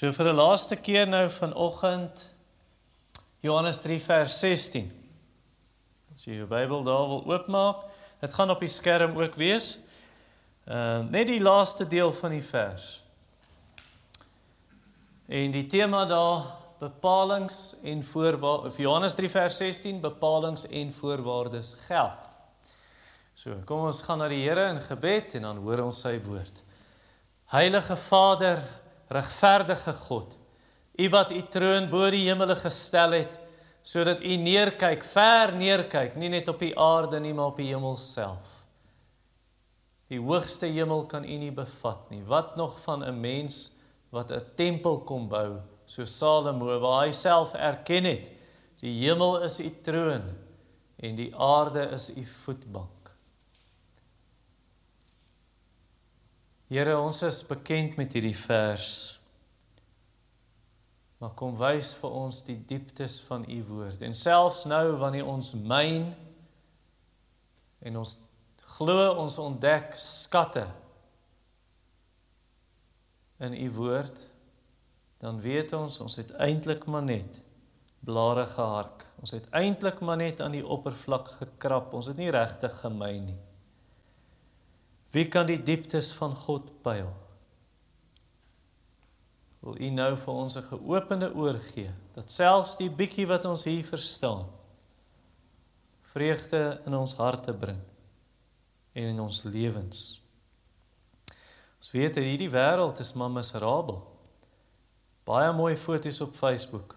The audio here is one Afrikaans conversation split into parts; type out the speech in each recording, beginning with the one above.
So vir 'n laaste keer nou vanoggend Johannes 3 vers 16. As jy jou Bybel daar wil oopmaak, dit gaan op die skerm ook wees. Ehm uh, net die laaste deel van die vers. En die tema daar bepalings en voorwaardes Johannes 3 vers 16 bepalings en voorwaardes geld. So, kom ons gaan na die Here in gebed en dan hoor ons sy woord. Heilige Vader, regverdige God, U wat U troon bo die hemele gestel het, sodat U neerkyk, ver neerkyk, nie net op die aarde nie, maar op die hemel self. Die hoogste hemel kan U nie bevat nie. Wat nog van 'n mens wat 'n tempel kom bou, so Salomo waar hy self erken het, die hemel is U troon en die aarde is U voetbank. Here, ons is bekend met hierdie vers. Maar kom wys vir ons die dieptes van u woord. En selfs nou wanneer ons myn en ons glo ons ontdek skatte in u woord, dan weet ons ons het eintlik maar net blare gehark. Ons het eintlik maar net aan die oppervlak gekrap. Ons het nie regtig gemyn nie. Wie kan die dieptes van God pyl? Wil U nou vir ons 'n geopende oor gee dat selfs die bietjie wat ons hier verstaan vreugde in ons harte bring en in ons lewens. Ons weet dat hierdie wêreld is maar miserabel. Baie mooi foto's op Facebook.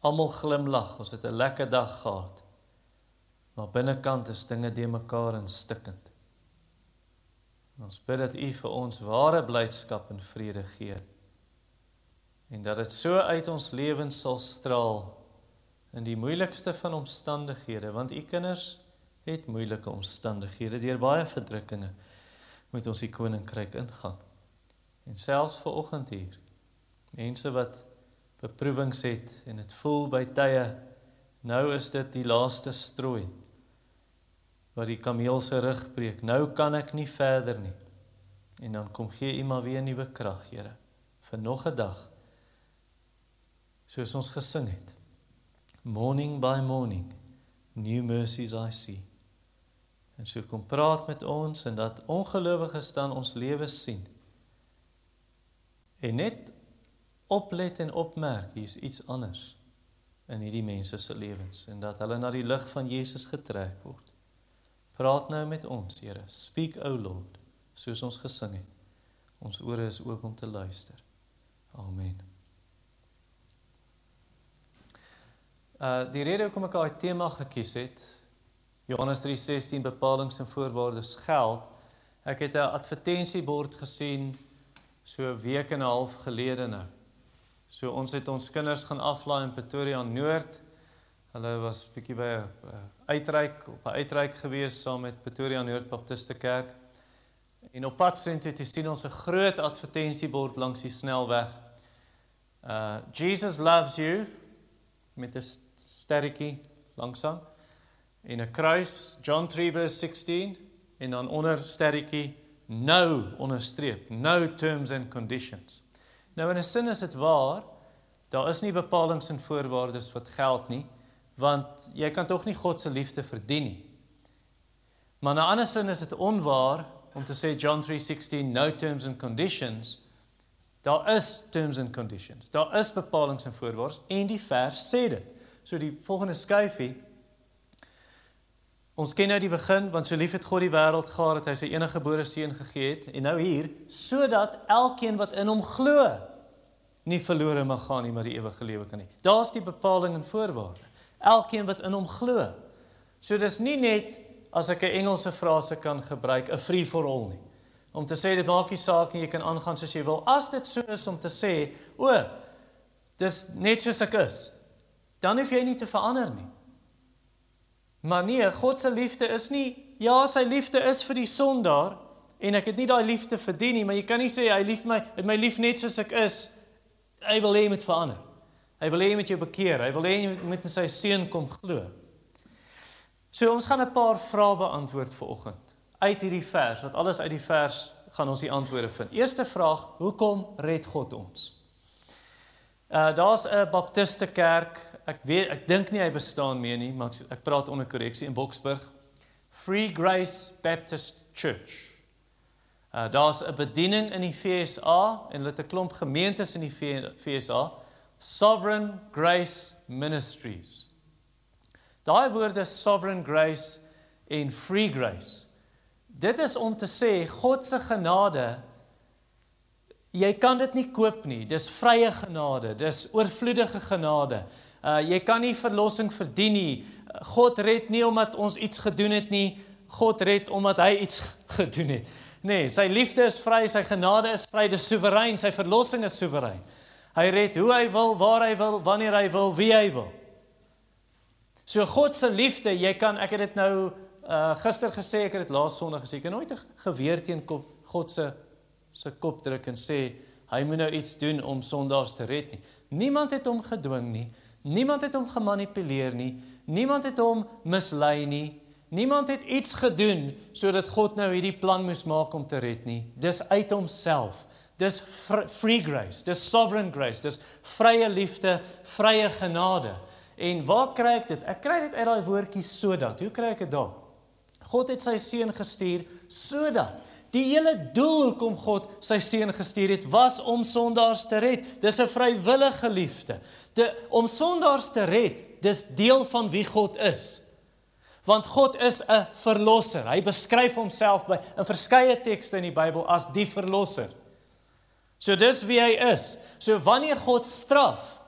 Almal glimlag, ons het 'n lekker dag gehad. Maar binnekant is dinge de mekaar en stikkend. Ons bid dat U vir ons ware blydskap en vrede gee. En dat dit so uit ons lewens sal straal in die moeilikste van omstandighede, want U kinders het moeilike omstandighede deur baie verdrukkinge moet ons die koninkryk ingaan. En selfs ver oggend hier mense wat beproewings het en dit voel by tye nou is dit die laaste strooi wat die kameel se rug breek. Nou kan ek nie verder nie. En dan kom gee U maar weer nuwe krag, Here, vir nog 'n dag. Soos ons gesing het. Morning by morning, new mercies I see. En so kom praat met ons en dat ongelowiges dan ons lewe sien. En net oplet en opmerk, hier's iets anders in hierdie mense se lewens en dat hulle na die lig van Jesus getrek word. Praat nou met ons, Here. Speak, O Lord, soos ons gesing het. Ons ore is oop om te luister. Amen. Uh die rede hoekom ek daai tema gekies het, Johannes 3:16 bepalinge en voorwaardes geld. Ek het 'n advertensiebord gesien so 'n week en 'n half gelede nou. So ons het ons kinders gaan aflaai in Pretoria Noord Hulle was bietjie by 'n uitreik op 'n uitreik gewees saam met Pretoria Noord Baptiste Kerk. En op pad sien dit sien ons 'n groot advertensiebord langs die snelweg. Uh Jesus loves you met 'n sterretjie langsaan en 'n kruis John 3:16 en dan onder sterretjie no onderstreep no terms and conditions. Nou in 'n sin is dit waar daar is nie bepalinge en voorwaardes wat geld nie want jy kan tog nie God se liefde verdien nie. Maar na ander sin is dit onwaar om te sê John 3:16 no terms and conditions. Daar is terms and conditions. Daar is bepalinge en voorwaardes en die vers sê dit. So die volgende skyfie Ons ken nou die begin want so lief het God die wêreld gehad dat hy sy enige gebore seun gegee het en nou hier sodat elkeen wat in hom glo nie verlore mag gaan nie maar die ewige lewe kan hê. Daar's die bepaling en voorwaarde elkeen wat in hom glo. So dis nie net as ek 'n Engelse frase kan gebruik, 'n free for all nie. Om te sê dit maak nie saak nie, jy kan aangaan soos jy wil. As dit so is om te sê, o, dis net soos ek is. Dan hoef jy nie te verander nie. Maar nee, God se liefde is nie ja, sy liefde is vir die sondaar en ek het nie daai liefde verdien nie, maar jy kan nie sê hy lief my, het my lief net soos ek is. Hy wil hê met verander. Hy wil hê jy moet jou bekeer. Hy wil hê jy moet in sy seun kom glo. So ons gaan 'n paar vrae beantwoord vir oggend uit hierdie vers, wat alles uit die vers gaan ons die antwoorde vind. Eerste vraag: Hoekom red God ons? Uh daar's 'n baptiste kerk. Ek weet ek dink nie hy bestaan meer nie, maar ek, ek praat onder korreksie in Boksburg. Free Grace Baptist Church. Uh daar's 'n bediening in die FSA en hulle het 'n klomp gemeentes in die FSA. Sovereign Grace Ministries. Daai woorde sovereign grace en free grace. Dit is om te sê God se genade jy kan dit nie koop nie. Dis vrye genade, dis oorvloedige genade. Uh jy kan nie verlossing verdien nie. God red nie omdat ons iets gedoen het nie. God red omdat hy iets gedoen het. Nee, sy liefde is vry, sy genade is vry, dis soewerein, sy verlossing is soewerein. Hy red hoe hy wil, waar hy wil, wanneer hy wil, wie hy wil. So God se liefde, jy kan ek het dit nou uh gister gesê, ek het dit laas Sondag gesê, ek het nooit geweer teen kop, God se se kop druk en sê hy moet nou iets doen om sondaars te red nie. Niemand het hom gedwing nie. Niemand het hom gemanipuleer nie. Niemand het hom mislei nie. Niemand het iets gedoen sodat God nou hierdie plan moes maak om te red nie. Dis uit homself. Dis free grace, dis sovereign grace, dis vrye liefde, vrye genade. En waar kry ek dit? Ek kry dit uit daai woordjie sodat. Hoe kry ek dit daar? God het sy seun gestuur sodat die hele doel hoekom God sy seun gestuur het was om sondaars te red. Dis 'n vrywillige liefde. De om sondaars te red, dis deel van wie God is. Want God is 'n verlosser. Hy beskryf homself by in verskeie tekste in die Bybel as die verlosser. So dis wie hy is. So wanneer God straf,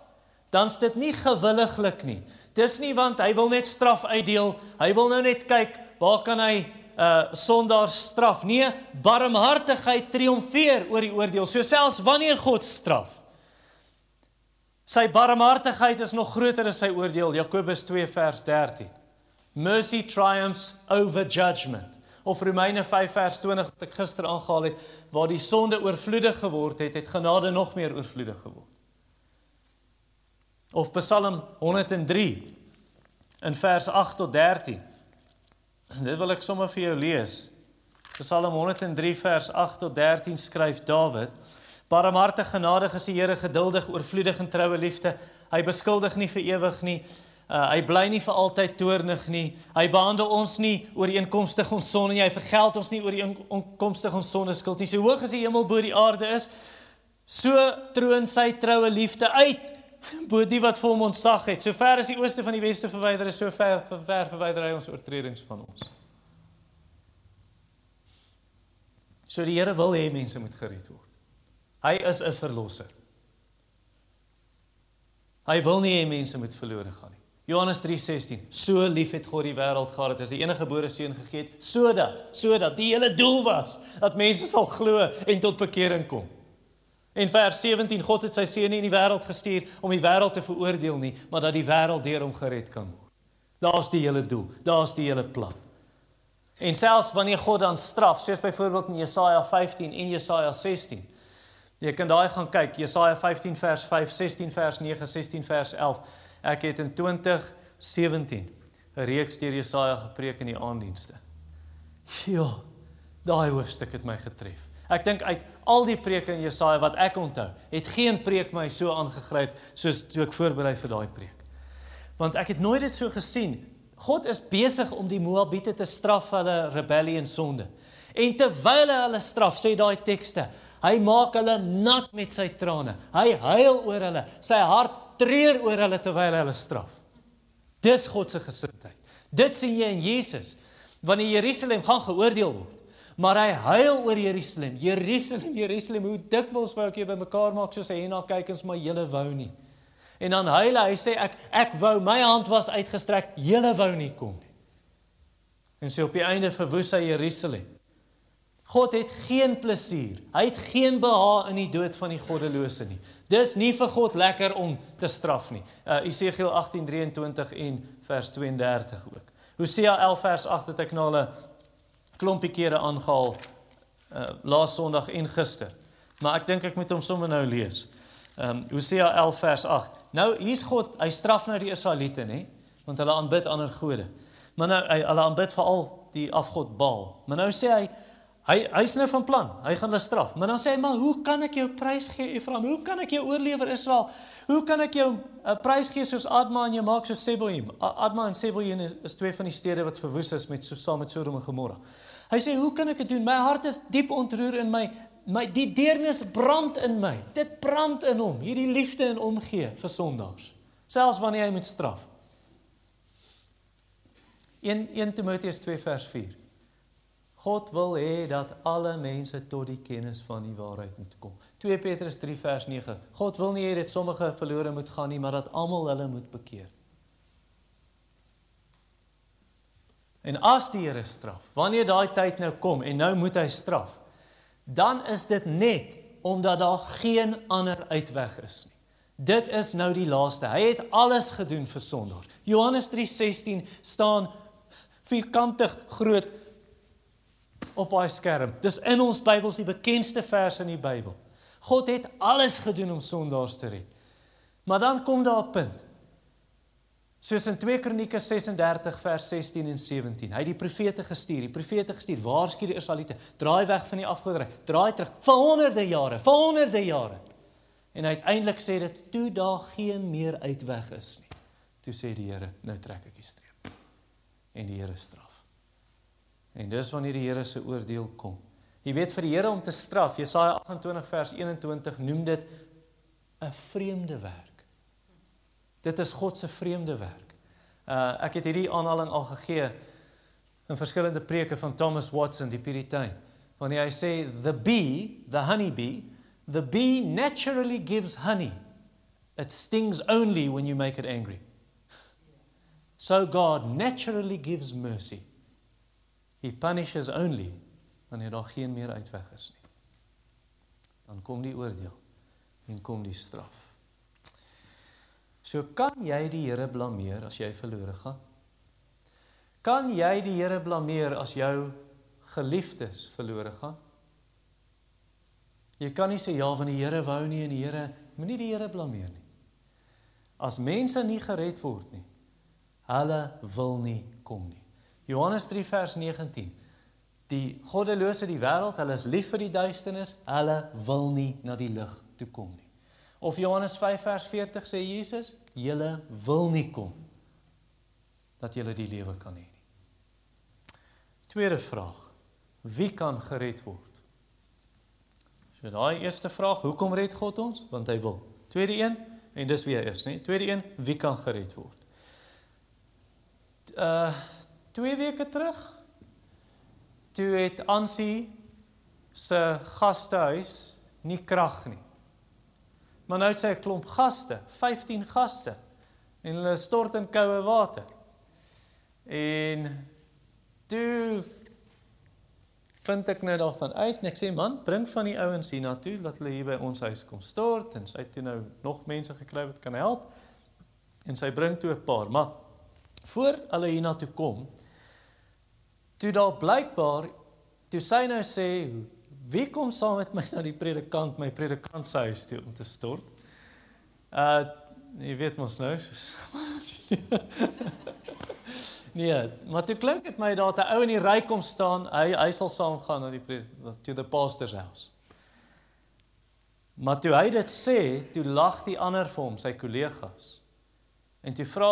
dan is dit nie gewilliglik nie. Dis nie want hy wil net straf uitdeel. Hy wil nou net kyk waar kan hy uh sondaar straf. Nee, barmhartigheid triomfeer oor die oordeel. So selfs wanneer God straf, sy barmhartigheid is nog groter as sy oordeel. Jakobus 2 vers 13. Mercy triumphs over judgment. Of Romeine 5 vers 20 wat ek gister aangehaal het, waar die sonde oorvloedig geword het, het genade nog meer oorvloedig geword. Of Psalm 103 in vers 8 tot 13. Dit wil ek sommer vir jou lees. Psalm 103 vers 8 tot 13 skryf Dawid: Barmhartig genadig is die Here, geduldig, oorvloedig in troue liefde. Hy beskuldig nie vir ewig nie. Uh, hy bly nie vir altyd toornig nie. Hy behandel ons nie ooreenkomstig ons sonde nie. Hy vergeld ons nie ooreenkomstig ons sonde skuld nie. So hoog as die hemel bo die aarde is, so troon sy troue liefde uit bo die wat vir hom ontsag het. So ver as die ooste van die weste verwyder is, so ver ver verwyder hy ons oortredings van ons. So die Here wil hê mense moet gered word. Hy is 'n verlosser. Hy wil nie hê mense moet verlore gaan. Johannes 3:16 So lief het God die wêreld gehad dat hy sy enige gebore seun gegee het sodat sodat die hele doel was dat mense sal glo en tot bekering kom. En vers 17 God het sy seun in die wêreld gestuur om die wêreld te veroordeel nie, maar dat die wêreld deur hom gered kan word. Daar's die hele doel, daar's die hele plan. En selfs wanneer God dan straf, soos byvoorbeeld in Jesaja 15 en Jesaja 16. Jy kan daai gaan kyk, Jesaja 15 vers 5, 16 vers 9, 16 vers 11. Ek het in 2017 'n reeks deur Jesaja gepreek in die aanddienste. Ja, daai hoofstuk het my getref. Ek dink uit al die preke in Jesaja wat ek onthou, het geen preek my so aangegryp soos toe ek voorberei vir daai preek. Want ek het nooit dit so gesien. God is besig om die Moabiete te straf vir hulle rebellie en sonde. En terwyl hy hulle straf, sê daai tekste, hy maak hulle nat met sy trane. Hy huil oor hulle. Sy hart treur oor hulle terwyl hulle straf. Dis God se gesindheid. Dit sien jy in Jesus wanneer Jerusalem gaan geoordeel word. Maar hy huil oor Jerusalem. Jerusalem, Jerusalem, hoe dikwels wou ek jou bymekaar maak soos hy na kyk en my hele wou nie. En dan huil hy, hy sê ek ek wou my hand was uitgestrek, hele wou nie kom nie. En so op die einde verwoes hy Jerusalem. God het geen plesier. Hy het geen behaag in die dood van die goddelose nie. Dis nie vir God lekker om te straf nie. Uh Esegiel 18:23 en vers 32 ook. Hosea 11 vers 8 het ek na hulle klompie kere aangehaal uh laas Sondag en gister. Maar ek dink ek moet hom sommer nou lees. Um, Hosea 11 vers 8. Nou hier's God, hy straf nou die Israeliete, nê? Want hulle aanbid ander gode. Maar nou hy hulle aanbid veral die afgod Baal. Maar nou sê hy Hy hy's nou van plan. Hy gaan hulle straf. Maar dan sê hy, "Maar hoe kan ek jou prys gee, Efraim? Hoe kan ek jou oorlewer, Israel? Hoe kan ek jou 'n uh, prys gee soos Adma en jy maak so Seboim? Adma en Seboim is, is twee van die stede wat verwoes is met so saam met Sodom en Gomorra. Hy sê, "Hoe kan ek dit doen? My hart is diep ontroer in my my die deernis brand in my. Dit brand in hom, hierdie liefde en omgee vir sondaars, selfs wanneer hy moet straf." 1 1 Timoteus 2 vers 4 God wil hê dat alle mense tot die kennis van die waarheid moet kom. 2 Petrus 3 vers 9. God wil nie hê dat sommige verlore moet gaan nie, maar dat almal hulle moet bekeer. En as die Here straf, wanneer daai tyd nou kom en nou moet hy straf, dan is dit net omdat daar geen ander uitweg is nie. Dit is nou die laaste. Hy het alles gedoen vir sondaars. Johannes 3:16 staan vierkantig groot op daai skerm. Dis in ons Bybels die bekendste vers in die Bybel. God het alles gedoen om sondaars te red. Maar dan kom daar 'n punt. Soos in 2 Kronieke 36 vers 16 en 17. Hy het die profete gestuur, die profete gestuur, waarsku die Israeliete, draai weg van die afgoderry, draai terug vir honderde jare, vir honderde jare. En uiteindelik sê dit toe daar geen meer uitweg is nie. Toe sê die Here, nou trek ek die streep. En die Here straf. En dis wanneer die Here se oordeel kom. Jy weet vir die Here om te straf, Jesaja 28 vers 21 noem dit 'n vreemde werk. Dit is God se vreemde werk. Uh ek het hierdie aanhaling al gegee in verskillende preke van Thomas Watson die Puritan. Wanneer hy sê the bee, the honey bee, the bee naturally gives honey. It stings only when you make it angry. So God naturally gives mercy. He punishes only wanneer daar geen meer uitweg is nie. Dan kom die oordeel en kom die straf. So kan jy die Here blameer as jy verlore gaan? Kan jy die Here blameer as jou geliefdes verlore gaan? Jy kan nie sê ja van die Here wou nie en die Here moenie die Here blameer nie. As mense nie gered word nie, hulle wil nie kom nie. Johannes 3 vers 19. Die goddelose die wêreld, hulle is lief vir die duisternis, hulle wil nie na die lig toe kom nie. Of Johannes 5 vers 40 sê Jesus, julle wil nie kom dat julle die lewe kan hê nie. Tweede vraag. Wie kan gered word? So daai eerste vraag, hoekom red God ons? Want hy wil. Tweede een, en dis weer is, nê? Tweede een, wie kan gered word? Uh 2 weke terug toe het Ansie se gastehuis nie krag nie. Maar nou het sy 'n klomp gaste, 15 gaste. En hulle stort in koue water. En toe vind ek nou daarvan uit en ek sê man, bring van die ouens hier na toe dat hulle hier by ons huis kom stort en sy het nou nog mense gekry wat kan help. En sy bring toe 'n paar, maar voor hulle hier na toe kom, toe daar blykbaar toe sy nou sê wie kom saam met my na die predikant my predikant se huis toe om te stort. Uh jy weet mos nou. nee, maar toe klink dit my daar 'n ou in die ry kom staan, hy hy sal saam gaan na die to the pastor's house. Maar toe hy dit sê, toe lag die ander vir hom, sy kollegas. En toe vra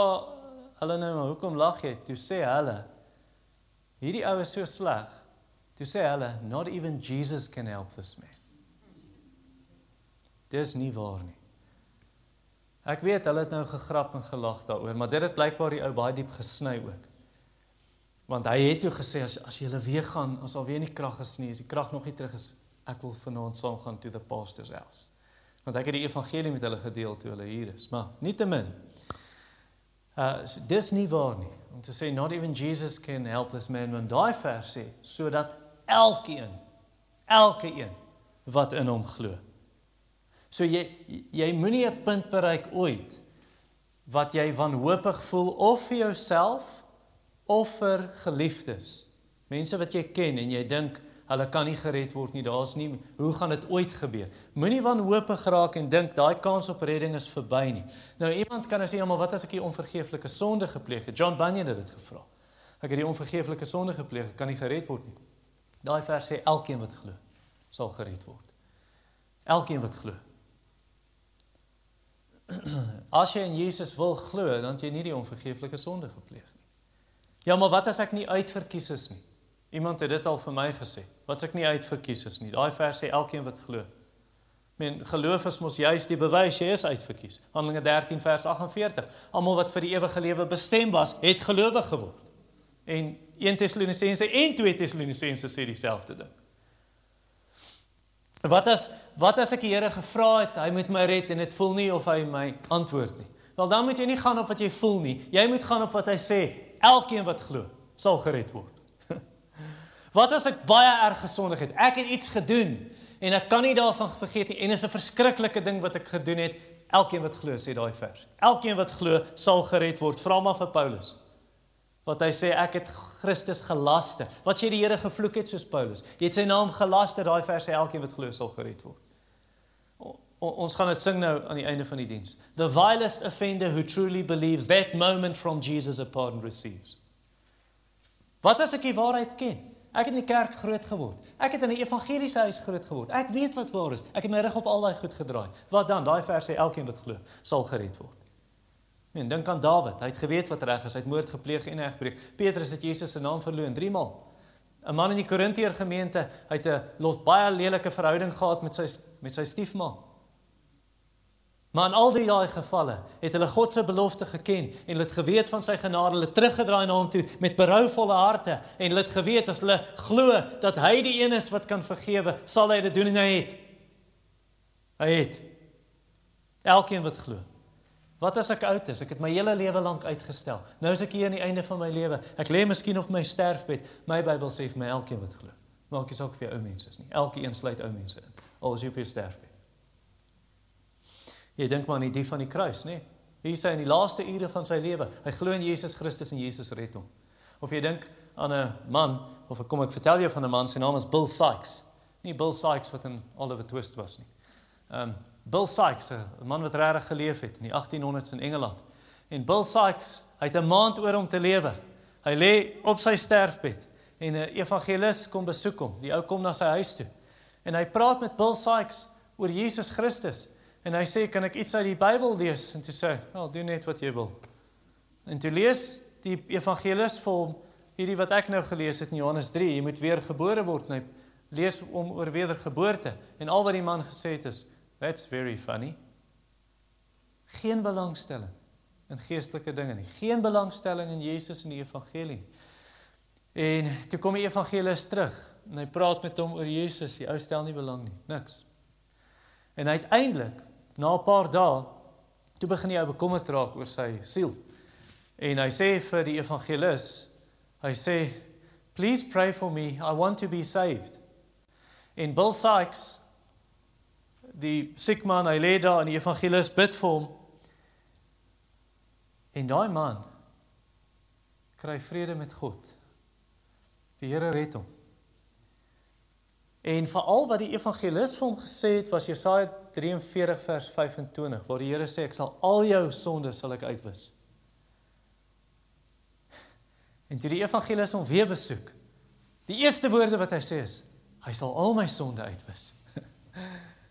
hulle nou, "Hoekom lag jy?" Toe sê hulle, Hierdie ou is so sleg. Toe sê hulle, not even Jesus can help this man. Dis nie waar nie. Ek weet hulle het nou gegrap en gelag daaroor, maar dit het blykbaar die ou baie diep gesny ook. Want hy het toe gesê as as jy weer gaan, as al weer nie krag is nie, as die krag nog nie terug is, ek wil vanaand saam gaan to the pastor's house. Want ek het die evangelie met hulle gedeel toe hulle hier is, maar nietemin. Uh dis nie waar nie om te sê not even Jesus can help this man when daai vers sê sodat elkeen elke een wat in hom glo. So jy jy moenie 'n punt bereik ooit wat jy wanhoopig voel of vir jouself of vir geliefdes. Mense wat jy ken en jy dink hulle kan nie gered word nie. Daar's nie hoe gaan dit ooit gebeur? Moenie wanhoopig raak en dink daai kans op redding is verby nie. Nou iemand kan as jy almal wat as ek 'n onvergeeflike sonde gepleeg het? John Bunyan het dit gevra. Ek het die onvergeeflike sonde gepleeg, kan nie gered word nie. Daai vers sê elkeen wat glo sal gered word. Elkeen wat glo. As jy in Jesus wil glo, dan jy nie die onvergeeflike sonde gepleeg nie. Ja, maar wat as ek nie uitverkies is nie? Iemand het dit al vir my gesê. Wat ek nie uitverkies is nie? Daai vers sê elkeen wat glo. Men geloof is mos juist die bewys jy is uitverkies. Handelinge 13 vers 48. Almal wat vir die ewige lewe bestem was, het gelowig geword. En 1 Tessalonisense en 2 Tessalonisense sê dieselfde ding. Wat as wat as ek die Here gevra het, hy moet my red en dit voel nie of hy my antwoord nie. Wel dan moet jy nie gaan op wat jy voel nie. Jy moet gaan op wat hy sê. Elkeen wat glo, sal gered word. Wat as ek baie erg gesondig het? Ek het iets gedoen en ek kan nie daarvan vergeet nie en is 'n verskriklike ding wat ek gedoen het. Elkeen wat glo, sê daai vers. Elkeen wat glo, sal gered word. Vra maar vir Paulus. Wat hy sê ek het Christus gelaster. Wat sê die Here gevloek het soos Paulus. Jy het sy naam gelaster. Daai vers sê elkeen wat glo sal gered word. O, ons gaan dit sing nou aan die einde van die diens. The vilest offender who truly believes that moment from Jesus a pardon receives. Wat as ek die waarheid ken? Ek het in die kerk groot geword. Ek het in 'n evangeliese huis groot geword. Ek weet wat waar is. Ek het my rug op al daai goed gedraai. Wat dan? Daai vers sê elkeen wat glo sal gered word. En dink aan Dawid. Hy het geweet wat reg is. Hy het moord gepleeg en egbreek. Petrus het Jesus se naam verloon 3 maal. 'n Man in die Korintiër gemeente, hy het 'n los baie lelike verhouding gehad met sy met sy stiefma. Maar in al die daai gevalle het hulle God se belofte geken en hulle het geweet van sy genade, hulle teruggedraai na hom toe met berouvolle harte en hulle het geweet as hulle glo dat hy die een is wat kan vergewe, sal hy dit doen en hy het. Hy het. Elkeen wat glo. Wat as ek oud is? Ek het my hele lewe lank uitgestel. Nou is ek hier aan die einde van my lewe. Ek lê miskien op my sterfbed. My Bybel sê vir my elkeen wat glo. Maak nie saak of jy ou mens is nie. Elkeen sluit ou mense in. Al is jy op jou sterfbed. Jy dink maar aan die dief van die kruis, nê? Hier sê hy in die laaste ure van sy lewe, hy glo in Jesus Christus en Jesus red hom. Of jy dink aan 'n man of ek kom ek vertel jou van 'n man, sy naam is Bill Sykes. Nie Bill Sykes wat in Oliver Twist was nie. Ehm um, Bill Sykes, 'n man wat regtig geleef het in die 1800s in Engeland. En Bill Sykes, hy het 'n maand oor om te lewe. Hy lê op sy sterfbed en 'n evangelis kom besoek hom. Die ou kom na sy huis toe. En hy praat met Bill Sykes oor Jesus Christus. En hy sê, "Kan ek iets uit die Bybel lees?" En toe sê hy, "Wel, doen net wat jy wil." En toe lees die evangelis vir hom hierdie wat ek nou gelees het in Johannes 3, jy moet weer gebore word. Hy lees om oor wedergeboorte en al wat die man gesê het is, That's very funny. Geen belangstelling in geestelike dinge nie. Geen belangstelling in Jesus en die evangelie. En toe kom die evangelis terug en hy praat met hom oor Jesus. Die ou stel nie belang nie, niks. En uiteindelik, na 'n paar dae, toe begin hy bekommerd raak oor sy siel. En hy sê vir die evangelis, hy sê, "Please pray for me. I want to be saved." En Bill Sykes die siek man, hy lê daar en die evangelis bid vir hom. En daai man kry vrede met God. Die Here red hom. En veral wat die evangelis vir hom gesê het was Jesaja 43 vers 25 waar die Here sê ek sal al jou sondes sal ek uitwis. En toe die evangelis hom weer besoek, die eerste woorde wat hy sê is hy sal al my sonde uitwis.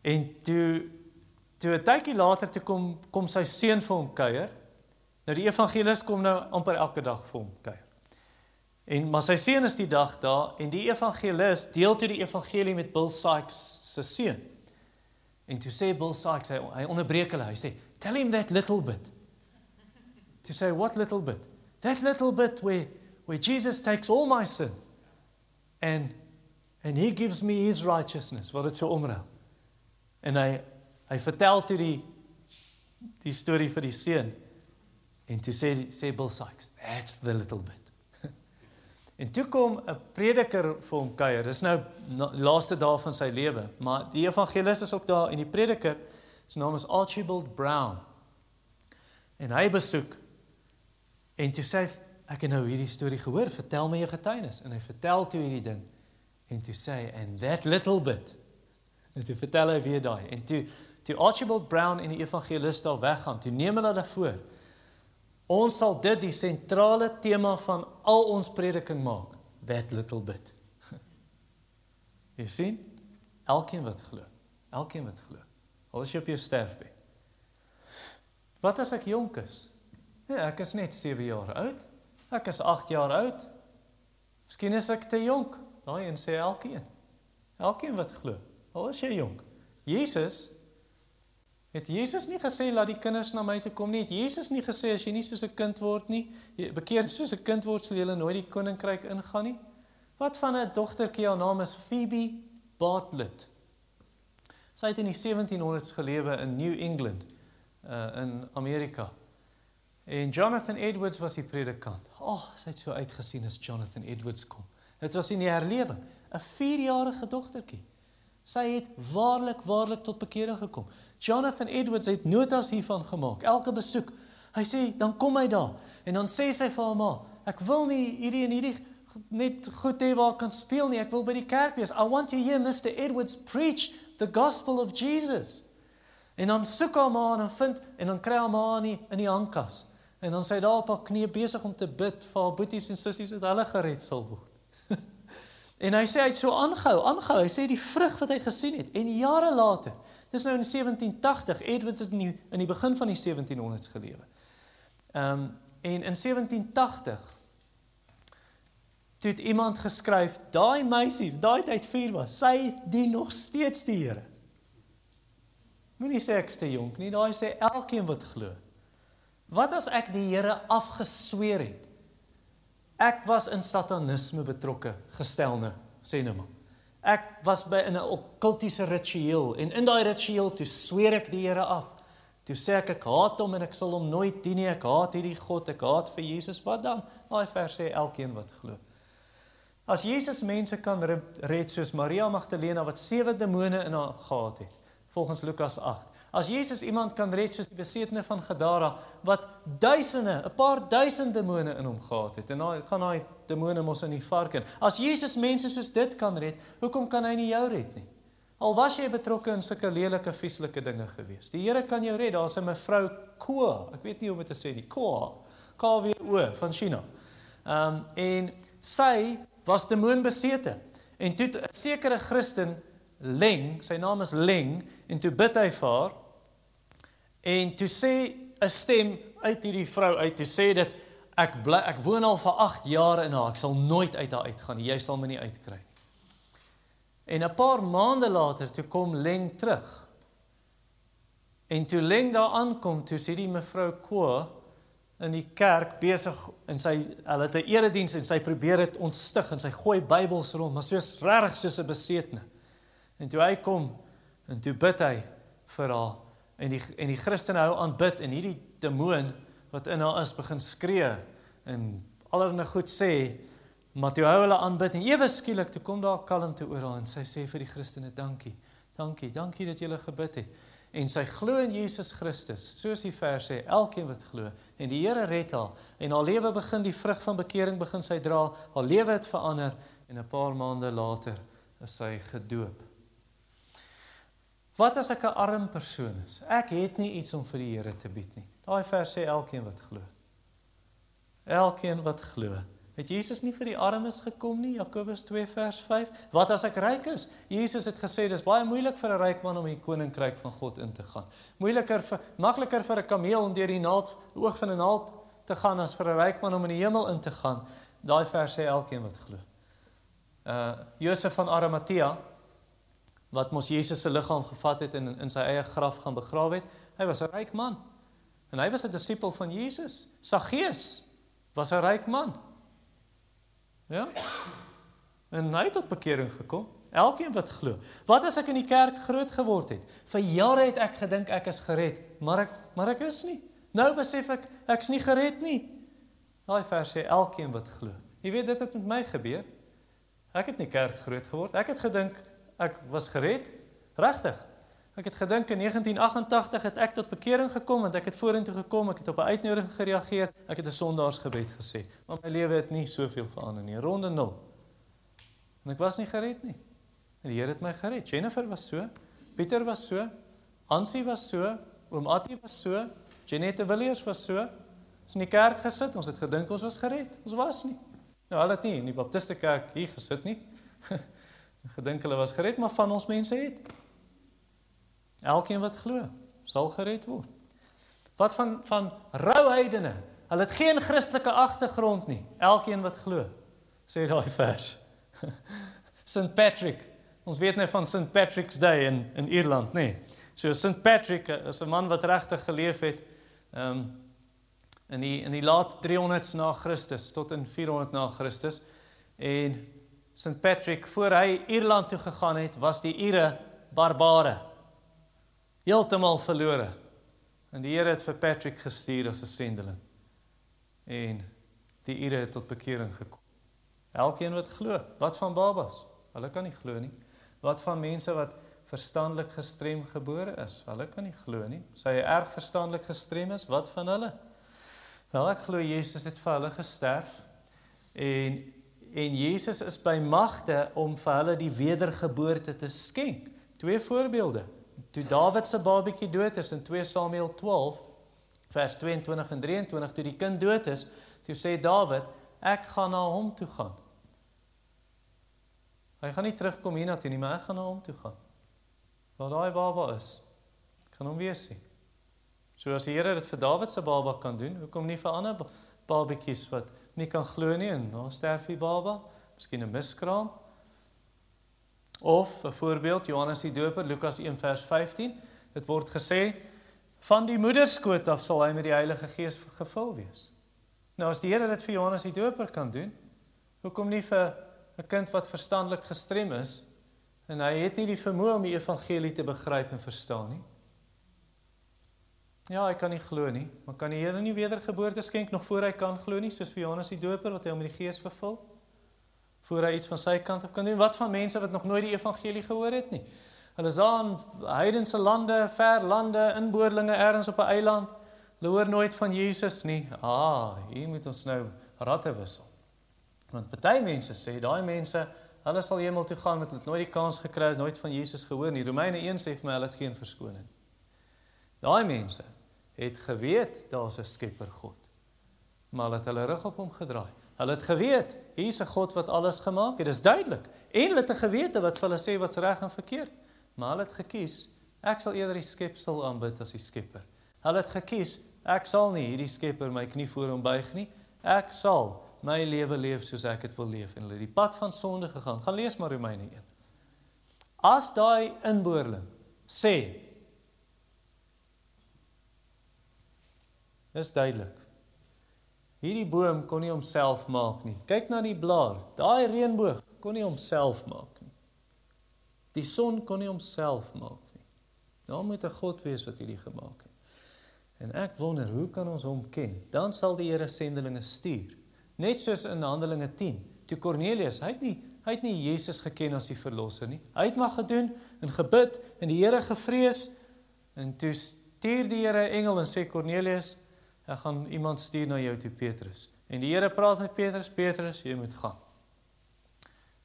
En toe toe 'n tydjie later toe kom kom sy seun vir hom kuier. Nou die evangelis kom nou amper elke dag vir hom kuier. En maar sy seun is die dag daar en die evangelis deel toe die evangelie met Bill Sykes se seun. En toe sê Bill Sykes hy, hy onderbreek hulle. Hy sê, "Tell him that little bit." To say what little bit? That little bit where where Jesus takes all my sin and and he gives me his righteousness. Wat dit so omruil. En hy hy vertel toe die die storie vir die seun. En toe sê sê Bill Sykes, that's the little bit. En toe kom 'n prediker vir hom kuier. Dis nou laaste dae van sy lewe, maar die evangelis is ook daar en die prediker se naam is Archibald Brown. En hy besoek en toe sê ek het nou hierdie storie gehoor, vertel my jou getuienis en hy vertel toe hierdie ding. En toe sê and that little bit En toe vertel hy weer daai. En toe toe Archibald Brown en die evangelis daar weggaan, toe neem hulle daarvoor. Ons sal dit die sentrale tema van al ons prediking maak. that little bit. Jy sien? Elkeen wat glo. Elkeen wat glo. Al is jy op jou sterfbed. Wat as ek jonk is? Ja, ek is net 7 jaar oud. Ek is 8 jaar oud. Miskien is ek te jonk. Daai een sê elkeen. Elkeen wat glo. Al is jy jonk. Jesus Het Jesus nie gesê laat die kinders na my toe kom nie? Het Jesus nie gesê as jy nie soos 'n kind word nie, bekeer soos 'n kind word, sal jy nooit die koninkryk ingaan nie? Wat van 'n dogtertjie, haar naam is Phoebe Bartlett. Sy het in die 1700s gelewe in New England, uh in Amerika. En Jonathan Edwards was die predikant. Ag, oh, sy het so uitgesien as Jonathan Edwards kom. Dit was in die herlewing, 'n 4-jarige dogtertjie. Sy het waarlik waarlik tot bekering gekom. Jonathan Edwards het notas hiervan gemaak. Elke besoek, hy sê dan kom hy daar en dan sê sy vir haar ma, ek wil nie hierdie en hierdie net goed hê waar kan speel nie. Ek wil by die kerk wees. I want to hear Mr Edwards preach the gospel of Jesus. En dan soek haar ma en dan vind en dan kry haar ma in die, in die hangkas. En dan sy daar op haar knie besig om te bid vir haar boeties en sissies dat hulle gered sal word. En hy sê hy het so aangehou, aangehou. Hy sê die vrug wat hy gesien het en jare later. Dis nou in 1780. Edwards het in die, in die begin van die 1700s gelewe. Ehm um, en in 1780 toe het iemand geskryf, daai meisie, daai tyd 4 was, sy dien nog steeds die Here. Moenie sê ek is te jonk nie, daai sê elkeen wat glo. Wat as ek die Here afgesweer het? Ek was in satanisme betrokke, gestel nou, sê nou maar. Ek was by in 'n okkultiese ritueel en in daai ritueel toe sweer ek die Here af. Toe sê ek ek haat hom en ek sal hom nooit dien nie. Ek haat hierdie God, ek haat vir Jesus. Wat dan? Daai vers sê elkeen wat glo. As Jesus mense kan red soos Maria Magdalena wat sewe demone in haar gehad het, volgens Lukas 8. As Jesus iemand kan red soos die besetene van Gadara wat duisende, 'n paar duisend demone in hom gehad het en dan gaan daai demone mos in die vark in. As Jesus mense soos dit kan red, hoekom kan hy nie jou red nie? Al was jy betrokke in sulke lelike vieslike dinge gewees. Die Here kan jou red. Daar's 'n mevrou Ko, ek weet nie hoe om dit te sê nie. Ko, KWO van China. Ehm um, en sy was demoonbesete. En toe 'n sekere Christen Leng, sy naam is Leng en toe bid hy vir haar. En toe sê 'n stem uit hierdie vrou uit toe sê dit ek bly ek woon al vir 8 jaar in haar. Ek sal nooit uit haar uitgaan jy sal my nie uitkry. Nie en 'n paar maande later toe kom Leng terug. En toe Leng daar aankom toe sê die mevrou Ko in die kerk besig en sy hulle het 'n erediens en sy probeer dit ontstig en sy gooi Bybels rond maar soos regtig soos 'n besetene. En toe hy kom en toe bid hy vir haar. En die en die Christene hou aan bid en hierdie demoon wat in haar is begin skree en allerlei goed sê maar toe hou hulle aan bid en ewe skielik toe kom daar kalmte oor haar en sy sê vir die Christene dankie dankie dankie dat julle gebid het. En sy glo in Jesus Christus soos die vers sê elkeen wat glo. En die Here red haar. En haar lewe begin die vrug van bekering begin sy dra. Haar lewe het verander en 'n paar maande later is sy gedoop Wat as ek 'n arm persoon is? Ek het nie iets om vir die Here te bied nie. Daai vers sê elkeen wat glo. Elkeen wat glo. Het Jesus nie vir die armes gekom nie? Jakobus 2 vers 5. Wat as ek ryk is? Jesus het gesê dis baie moeilik vir 'n ryk man om in die koninkryk van God in te gaan. Moeiliker vir makliker vir 'n kameel om deur die naald oog van 'n naald te gaan as vir 'n ryk man om in die hemel in te gaan. Daai vers sê elkeen wat glo. Uh Josef van Arimatea wat mos Jesus se liggaam gevat het en in sy eie graf gaan begrawe het. Hy was 'n ryk man. En hy was 'n disipel van Jesus. Saggeus was 'n ryk man. Ja? En hy het tot bekering gekom. Elkeen wat glo. Wat as ek in die kerk groot geword het? Vir jare het ek gedink ek is gered, maar ek maar ek is nie. Nou besef ek ek's nie gered nie. Daai vers sê elkeen wat glo. Jy weet dit het met my gebeur. Ek het in die kerk groot geword. Ek het gedink Ek was gered. Regtig. Ek het gedink in 1988 het ek tot bekering gekom want ek het vorentoe gekom, ek het op 'n uitnodiging gereageer, ek het 'n sondaarsgebed gesê. Maar my lewe het nie soveel verander nie. Ronde 0. En ek was nie gered nie. Die Here het my gered. Jennifer was so, Pieter was so, Ansie was so, oom Attie was so, Janette Villiers was so. Ons in die kerk gesit, ons het gedink ons was gered. Ons was nie. Nou, hulle het nie in die Baptiste kerk hier gesit nie. Gedink hulle was gered, maar van ons mense het. Elkeen wat glo, sal gered word. Wat van van rou heidene? Hulle het geen Christelike agtergrond nie. Elkeen wat glo, sê daai vers. St Patrick. Ons weet net van St Patrick's Day in in Ierland, nê. Nee. So St Patrick is 'n man wat regtig geleef het. Ehm um, in die in die laat 300s na Christus tot in 400 na Christus en St Patrick voor hy Ierland toe gegaan het, was die Ire barbare. Heeltemal verlore. En die Here het vir Patrick gestuur as 'n sendeling. En die Ire het tot bekering gekom. Elkeen wat glo, wat van babas? Hulle kan nie glo nie. Wat van mense wat verstandelik gestrem gebore is? Hulle kan nie glo nie. Sy erg verstandelik gestrem is, wat van hulle? Wel ek glo Jesus het vir hulle gesterf en en Jesus is by magte om vir hulle die wedergeboorte te skenk. Twee voorbeelde. Toe Dawid se babatjie dood is in 2 Samuel 12 vers 22 en 23 toe die kind dood is, toe sê Dawid, ek gaan na hom toe gaan. Hy gaan nie terugkom hiernatoe nie, maar ek gaan na hom toe gaan. Waar daai baba is, kan hom weer sien. So as die Here dit vir Dawid se baba kan doen, hoekom nie vir ander babatjies wat nie kan glo nie en na sterf die baba, miskien 'n miskraam. Of 'n voorbeeld Johannes die Doper Lukas 1 vers 15, dit word gesê van die moederskoot af sal hy met die Heilige Gees gevul wees. Nou as die Here dit vir Johannes die Doper kan doen, hoekom nie vir 'n kind wat verstandelik gestrem is en hy het nie die vermoë om die evangelie te begryp en verstaan nie? Ja, hy kan nie glo nie, maar kan die Here nie wedergeboorte skenk nog voor hy kan glo nie, soos vir Johannes die Doper wat hy met die Gees vervul? Voor hy iets van sy kant af kan doen. Wat van mense wat nog nooit die evangelie gehoor het nie? Hulle is aan heidense lande, ver lande, inboorlinge ergens op 'n eiland. Hulle hoor nooit van Jesus nie. Ah, hier moet ons nou ratte wissel. Want baie mense sê daai mense, hulle sal hemel toe gaan met hulle nooit die kans gekry het, nooit van Jesus gehoor nie. Romeine 1 sê vir my hulle het geen verskoning. Daai mense het geweet daar's 'n Skepper God. Maar hulle het hulle rug op hom gedraai. Hulle het geweet hier's 'n God wat alles gemaak het. Dit is duidelik. En hulle het 'n gewete wat vir hulle sê wat's reg en verkeerd. Maar hulle het gekies ek sal eerder die skepsel aanbid as die Skepper. Hulle het gekies ek sal nie hierdie Skepper my knie voor hom buig nie. Ek sal my lewe leef soos ek dit wil leef en hulle het die pad van sonde gegaan. Gaan lees maar Romeine 1. As daai inboorling sê Dis duidelik. Hierdie boom kon nie homself maak nie. Kyk na die blaar. Daai reënboog kon nie homself maak nie. Die son kon nie homself maak nie. Daar moet 'n God wees wat hierdie gemaak het. En ek wonder, hoe kan ons hom ken? Dan sal die Here sendelinge stuur. Net soos in Handelinge 10, toe Kornelius, hy het nie hy het nie Jesus geken as die verlosser nie. Hy het maar gedoen en gebid en die Here gevrees en toe stuur die Here engel en sê Kornelius, ek gaan iemand stuur na jou toe Petrus. En die Here praat met Petrus, Petrus, jy moet gaan.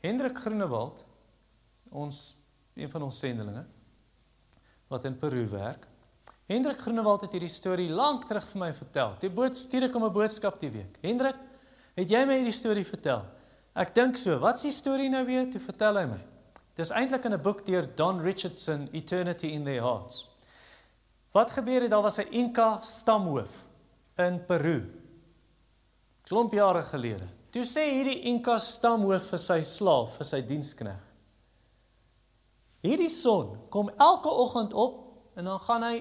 Hendrik Groenewald, ons een van ons sendelinge wat in Peru werk. Hendrik Groenewald het hierdie storie lank terug vir my vertel. Die boot stuur ek om 'n boodskap die week. Hendrik, het jy my hierdie storie vertel? Ek dink so. Wat is die storie nou weer? Toe vertel hy my. Dis eintlik in 'n boek deur Don Richardson, Eternity in Their Hearts. Wat gebeur het? Daar was 'n Inca stamhoof in Peru. Klomp jare gelede. Toe sê hierdie Inca stamhoof vir sy slaaf, vir sy dienskneg. Hierdie son kom elke oggend op en dan gaan hy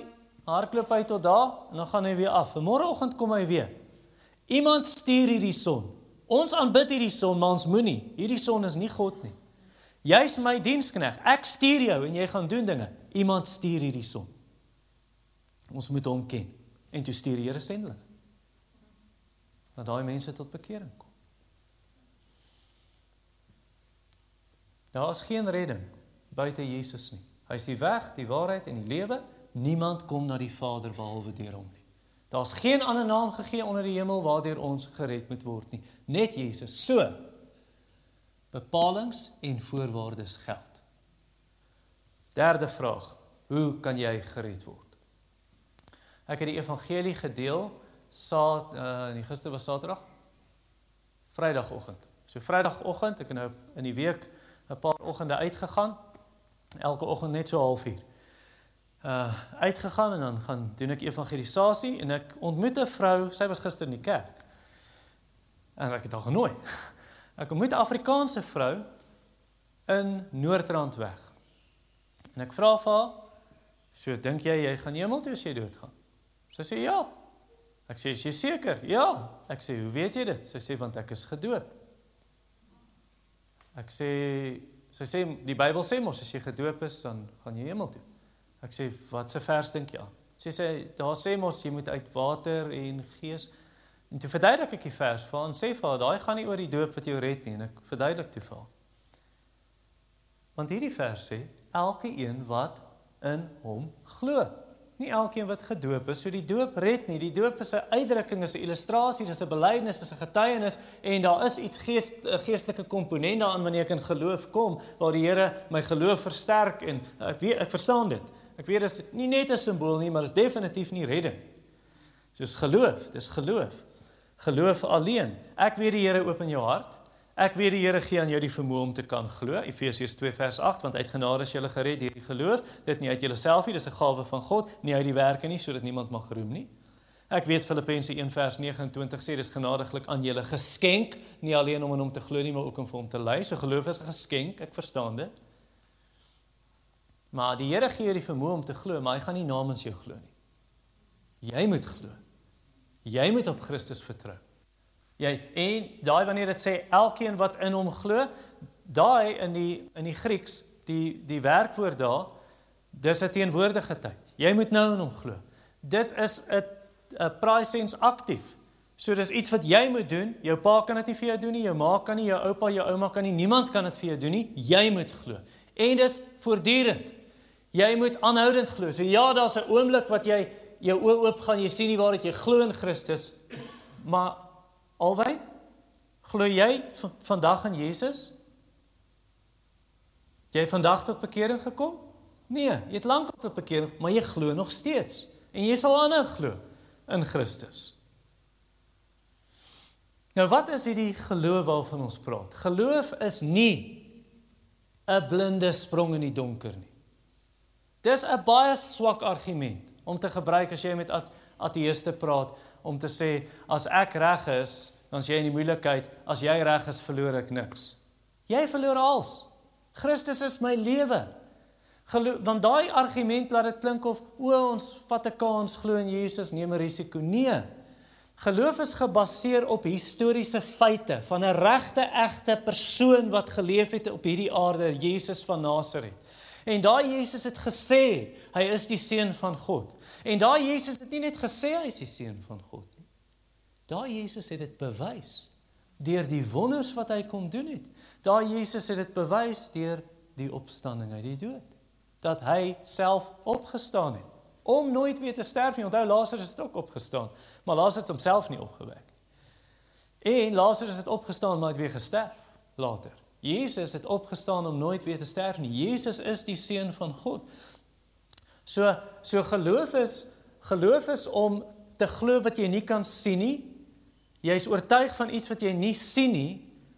hardloop hy tot daar en dan gaan hy weer af. En môreoggend kom hy weer. Iemand stuur hierdie son. Ons aanbid hierdie son, maar ons moenie. Hierdie son is nie God nie. Jy's my dienskneg. Ek stuur jou en jy gaan doen dinge. Iemand stuur hierdie son. Ons moet hom ken en toe stuur die Here sendelinge. Dat daai mense tot bekering kom. Daar is geen redding buite Jesus nie. Hy is die weg, die waarheid en die lewe. Niemand kom na die Vader behalwe deur hom nie. Daar's geen ander naam gegee onder die hemel waardeur ons gered moet word nie, net Jesus. So bepalings en voorwaardes geld. Derde vraag: Hoe kan jy gered word? Ek het die evangelie gedeel saad uh, in die gister was Saterdag. Vrydagoggend. So Vrydagoggend, ek het nou in die week 'n paar oggende uitgegaan. Elke oggend net so 'n halfuur. Uh uitgegaan en dan gaan doen ek evangelisasie en ek ontmoet 'n vrou, sy was gister in die kerk. En ek het haar genooi. Ek ontmoet 'n Afrikaanse vrou in Noordrand weg. En ek vra vir haar, "So dink jy jy gaan hemel toe as jy doodgaan?" Sy sê, "Ja." Ek sê, "Is jy seker?" "Ja." Ek sê, "Hoe weet jy dit?" Sy sê, "Want ek is gedoop." Ek sê, sy sê die Bybel sê mos as jy gedoop is, dan gaan jy hemel toe. Ek sê, "Wat se vers dink jy aan?" Sy sê, "Daar sê mos jy moet uit water en gees." En toe verduidelik ek die vers vir haar en sê vir haar, "Daai gaan nie oor die doop wat jou red nie." En ek verduidelik toe vir haar. Want hierdie vers sê elke een wat in hom glo. Nie elkeen wat gedoop is, so die doop red nie. Die doop is 'n uitdrukking, is 'n illustrasie, dis 'n belydenis, dis 'n getuienis en daar is iets gees 'n geestelike komponent daarin wanneer ek in geloof kom waar die Here my geloof versterk en ek weet ek verstaan dit. Ek weet dit is nie net 'n simbool nie, maar dit is definitief nie redding. Soos geloof, dis geloof. Geloof alleen. Ek weet die Here open jou hart. Ek weet die Here gee aan jou die vermoë om te kan glo. Efesiërs 2 vers 8 want uit genade is jy gered deur die geloof. Dit nie uit jouself nie, dis 'n gawe van God, nie uit die werke nie sodat niemand mag roem nie. Ek weet Filippense 1 vers 29 sê dis genadiglik aan julle geskenk, nie alleen om in hom te glo nie, maar ook om vir hom te ly. So geloof is 'n geskenk, ek verstaan dit. Maar die Here gee jou die vermoë om te glo, maar hy gaan nie namens jou glo nie. Jy moet glo. Jy moet op Christus vertrou. Jy en daai wanneer dit sê elkeen wat in hom glo, daai in die in die Grieks, die die werkwoord daar, dis 'n teenwoordige tyd. Jy moet nou in hom glo. Dit is 'n 'n presens aktief. So dis iets wat jy moet doen. Jou pa kan dit nie vir jou doen nie, jou ma kan nie, jou oupa, jou ouma kan nie, niemand kan dit vir jou doen nie. Jy moet glo. En dis voortdurend. Jy moet aanhoudend glo. So ja, daar's 'n oomblik wat jy jou oë oop gaan, jy sien nie waar dit jy glo in Christus, maar Alwyn, glo jy vandag in Jesus? Jy vandag tot bekering gekom? Nee, jy het lank tot bekering, maar jy glo nog steeds en jy sal aanhou glo in Christus. Nou wat is hierdie geloof waarvan ons praat? Geloof is nie 'n blinde sprong in die donker nie. Dis 'n baie swak argument om te gebruik as jy met ateëste praat om te sê as ek reg is, dan is jy in die moeilikheid, as jy reg is, verloor ek niks. Jy verloor alles. Christus is my lewe. Want daai argument laat dit klink of o ons vat 'n kans glo in Jesus, neem 'n risiko. Nee. Geloof is gebaseer op historiese feite van 'n regte egte persoon wat geleef het op hierdie aarde, Jesus van Nasaret. En daai Jesus het gesê, hy is die seun van God. En daai Jesus het nie net gesê hy is die seun van God nie. Daai Jesus het dit bewys deur die wonders wat hy kom doen het. Daai Jesus het dit bewys deur die opstanding uit die dood. Dat hy self opgestaan het om nooit weer te sterf nie. Onthou Lazarus het ook opgestaan, maar Lazarus het homself nie opgewek nie. En Lazarus het opgestaan maar het weer gesterf later. Jesus het opgestaan om nooit weer te sterf nie. Jesus is die seun van God. So so geloof is geloof is om te glo wat jy nie kan sien nie. Jy's oortuig van iets wat jy nie sien nie,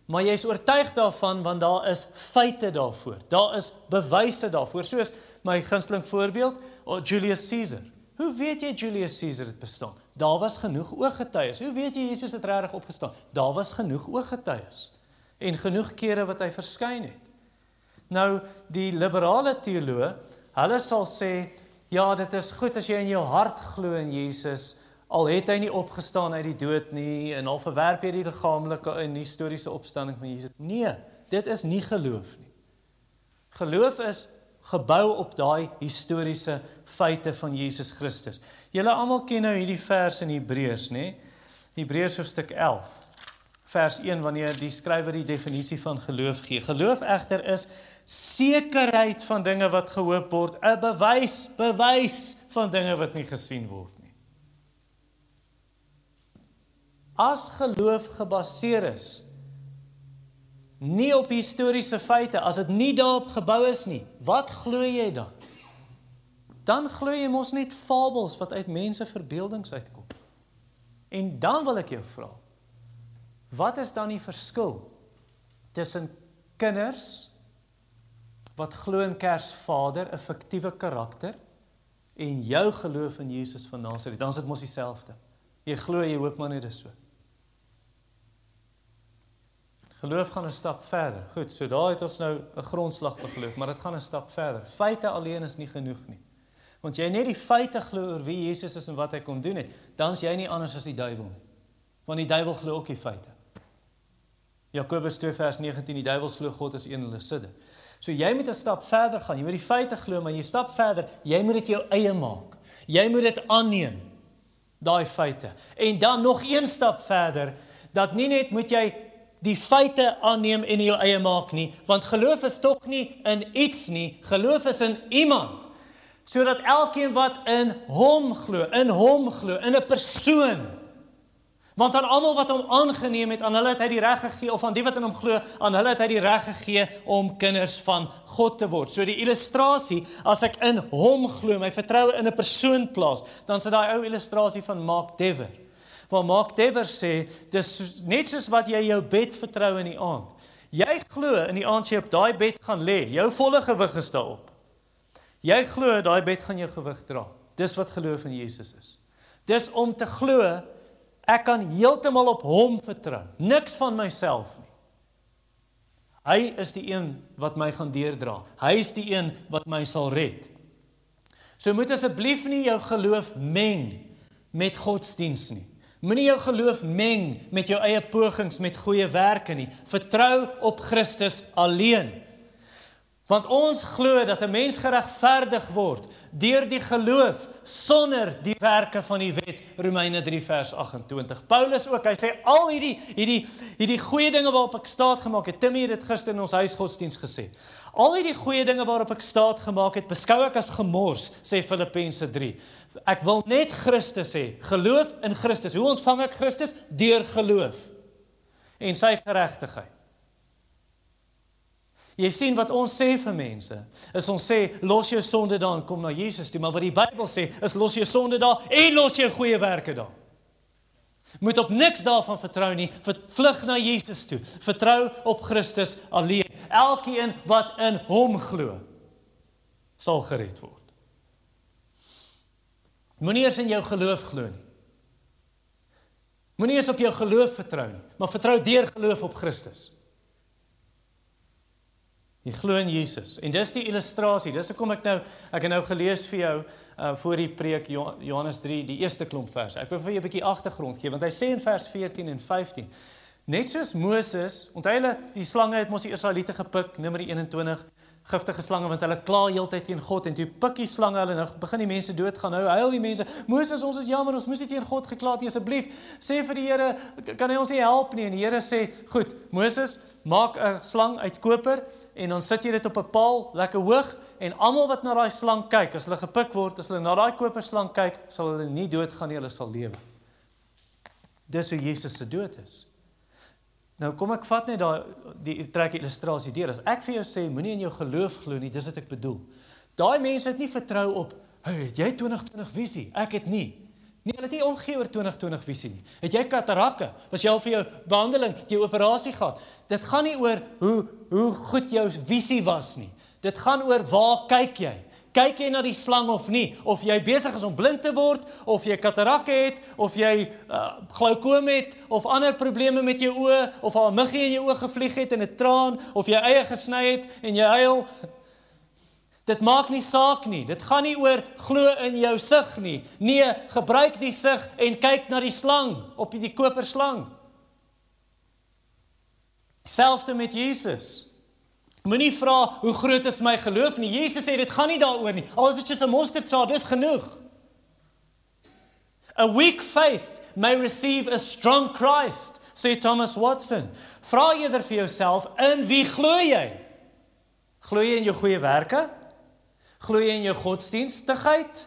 maar jy's oortuig daarvan want daar is feite daarvoor. Daar is bewyse daarvoor. Soos my gunsteling voorbeeld, Julius Caesar. Hoe weet jy Julius Caesar het bestaan? Daar was genoeg ooggetuies. Hoe weet jy Jesus het regtig opgestaan? Daar was genoeg ooggetuies en genoeg kere wat hy verskyn het. Nou die liberale teoloë, hulle sal sê ja, dit is goed as jy in jou hart glo in Jesus al het hy nie opgestaan uit die dood nie en al verwerp jy die liggaamlike en historiese opstanding van Jesus. Nee, dit is nie geloof nie. Geloof is gebou op daai historiese feite van Jesus Christus. Julle almal ken nou hierdie vers in Hebreërs, nê? Hebreërs hoofstuk 11 vers 1 wanneer die skrywer die definisie van geloof gee. Geloof egter is sekerheid van dinge wat gehoop word, 'n bewys, bewys van dinge wat nie gesien word nie. As geloof gebaseer is nie op historiese feite, as dit nie daarop gebou is nie, wat glo jy dan? Dan glo jy mos net fabels wat uit mense verbeeldings uitkom. En dan wil ek jou vra, Wat is dan die verskil tussen kinders wat glo in Kersvader, 'n fiktiewe karakter en jou geloof in Jesus van Nasaret, dan is dit mos dieselfde. Jy glo jy hoop maar net dis so. Geloof gaan 'n stap verder. Goed, so daar het ons nou 'n grondslag vir geloof, maar dit gaan 'n stap verder. Feite alleen is nie genoeg nie. Want jy net die feite glo oor wie Jesus is en wat hy kom doen het, dan is jy nie anders as die duiwel nie. Want die duiwel glo ook die feite. Jakobus 2 vers 19 die duiwel glo God is een hulle sidde. So jy moet 'n stap verder gaan. Jy moet die feite glo, maar jy stap verder. Jy moet dit jou eie maak. Jy moet dit aanneem. Daai feite. En dan nog een stap verder dat nie net moet jy die feite aanneem en jou eie maak nie, want geloof is tog nie in iets nie, geloof is in iemand. Sodat elkeen wat in hom glo, in hom glo, in 'n persoon. Want aan almal wat hom aangeneem het, aan hulle het hy die reg gegee of aan die wat in hom glo, aan hulle het hy die reg gegee om kinders van God te word. So die illustrasie, as ek in hom glo, my vertroue in 'n persoon plaas, dan sit daai ou illustrasie van Mark Dever. Waar Mark Dever sê, dis net soos wat jy jou bed vertrou in die aand. Jy glo in die aand jy op daai bed gaan lê, jou volle gewig is daarop. Jy glo daai bed gaan jou gewig dra. Dis wat geloof in Jesus is. Dis om te glo ek kan heeltemal op hom vertrou. Niks van myself nie. Hy is die een wat my gaan deurdra. Hy is die een wat my sal red. So moet asseblief nie jou geloof meng met godsdiens nie. Moenie jou geloof meng met jou eie pogings met goeie werke nie. Vertrou op Christus alleen. Want ons glo dat 'n mens geregverdig word deur die geloof sonder die werke van die wet Romeine 3 vers 28. Paulus ook, hy sê al hierdie hierdie hierdie goeie dinge waarop ek staat gemaak het, Timmy het dit gister in ons huisgodsdiens gesê. Al hierdie goeie dinge waarop ek staat gemaak het, beskou ek as gemors, sê Filippense 3. Ek wil net Christus hê, geloof in Christus. Hoe ontvang ek Christus? Deur geloof en sy geregtigheid. Jy sien wat ons sê vir mense. Is ons sê los jou sonde daar en kom na Jesus toe, maar wat die Bybel sê is los jou sonde daar en los jou goeie werke daar. Moet op niks daarvan vertrou nie, vlug na Jesus toe. Vertrou op Christus alleen. Elkeen wat in hom glo, sal gered word. Moenie eers in jou geloof glo nie. Moenie eers op jou geloof vertrou nie, maar vertrou deur geloof op Christus. Jy glo in Jesus. En dis die illustrasie. Dis hoekom ek nou ek het nou gelees vir jou uh voor die preek Johannes 3, die eerste klomp verse. Ek wil vir jou 'n bietjie agtergrond gee want hy sê in vers 14 en 15 Net soos Moses, onthou hulle die slange het mos die Israeliete gepik, Numeri 21, giftige slange want hulle kla heeltyd teen God en toe pikkie slange hulle nou begin die mense doodgaan. Nou huil die mense, Moses, ons is jammer, ons moes nie teen God gekla het nie. Asseblief, sê vir die Here, kan hy ons nie help nie? En die Here sê, "Goed, Moses, maak 'n slang uit koper en dan sit jy dit op 'n paal lekker hoog en almal wat na daai slang kyk, as hulle gepik word, as hulle na daai koperslang kyk, sal hulle nie doodgaan nie, hulle sal lewe. Dis hoe Jesus se dood is. Nou kom ek vat net daai die trek illustrasie deur. As ek vir jou sê moenie in jou geloof glo nie, dis wat ek bedoel. Daai mense het nie vertrou op, "Hey, het jy 2020 visie?" Ek het nie. Nee, hulle het nie omgee oor 2020 visie nie. Het jy katarakke? Was jy al vir jou behandeling, jy operasie gehad? Dit gaan nie oor hoe hoe goed jou visie was nie. Dit gaan oor waar kyk jy? Kyk jy na die slang of nie? Of jy besig is om blind te word of jy katarakke het of jy uh, glaukoom het of ander probleme met jou oë of 'n muggie in jou oë gevlieg het en 'n traan of jy eie gesny het en jy huil Dit maak nie saak nie. Dit gaan nie oor glo in jou sig nie. Nee, gebruik die sig en kyk na die slang op die koperslang. Selfs met Jesus. Moenie vra hoe groot is my geloof nie. Jesus sê dit gaan nie daaroor nie. Al is dit net 'n mosterdsaad, dis genoeg. A weak faith may receive a strong Christ, sê Thomas Watson. Vra eerder vir jouself, in wie glo jy? Glo jy in jou goeie werke? Glo jy in jou godsdienstigheid?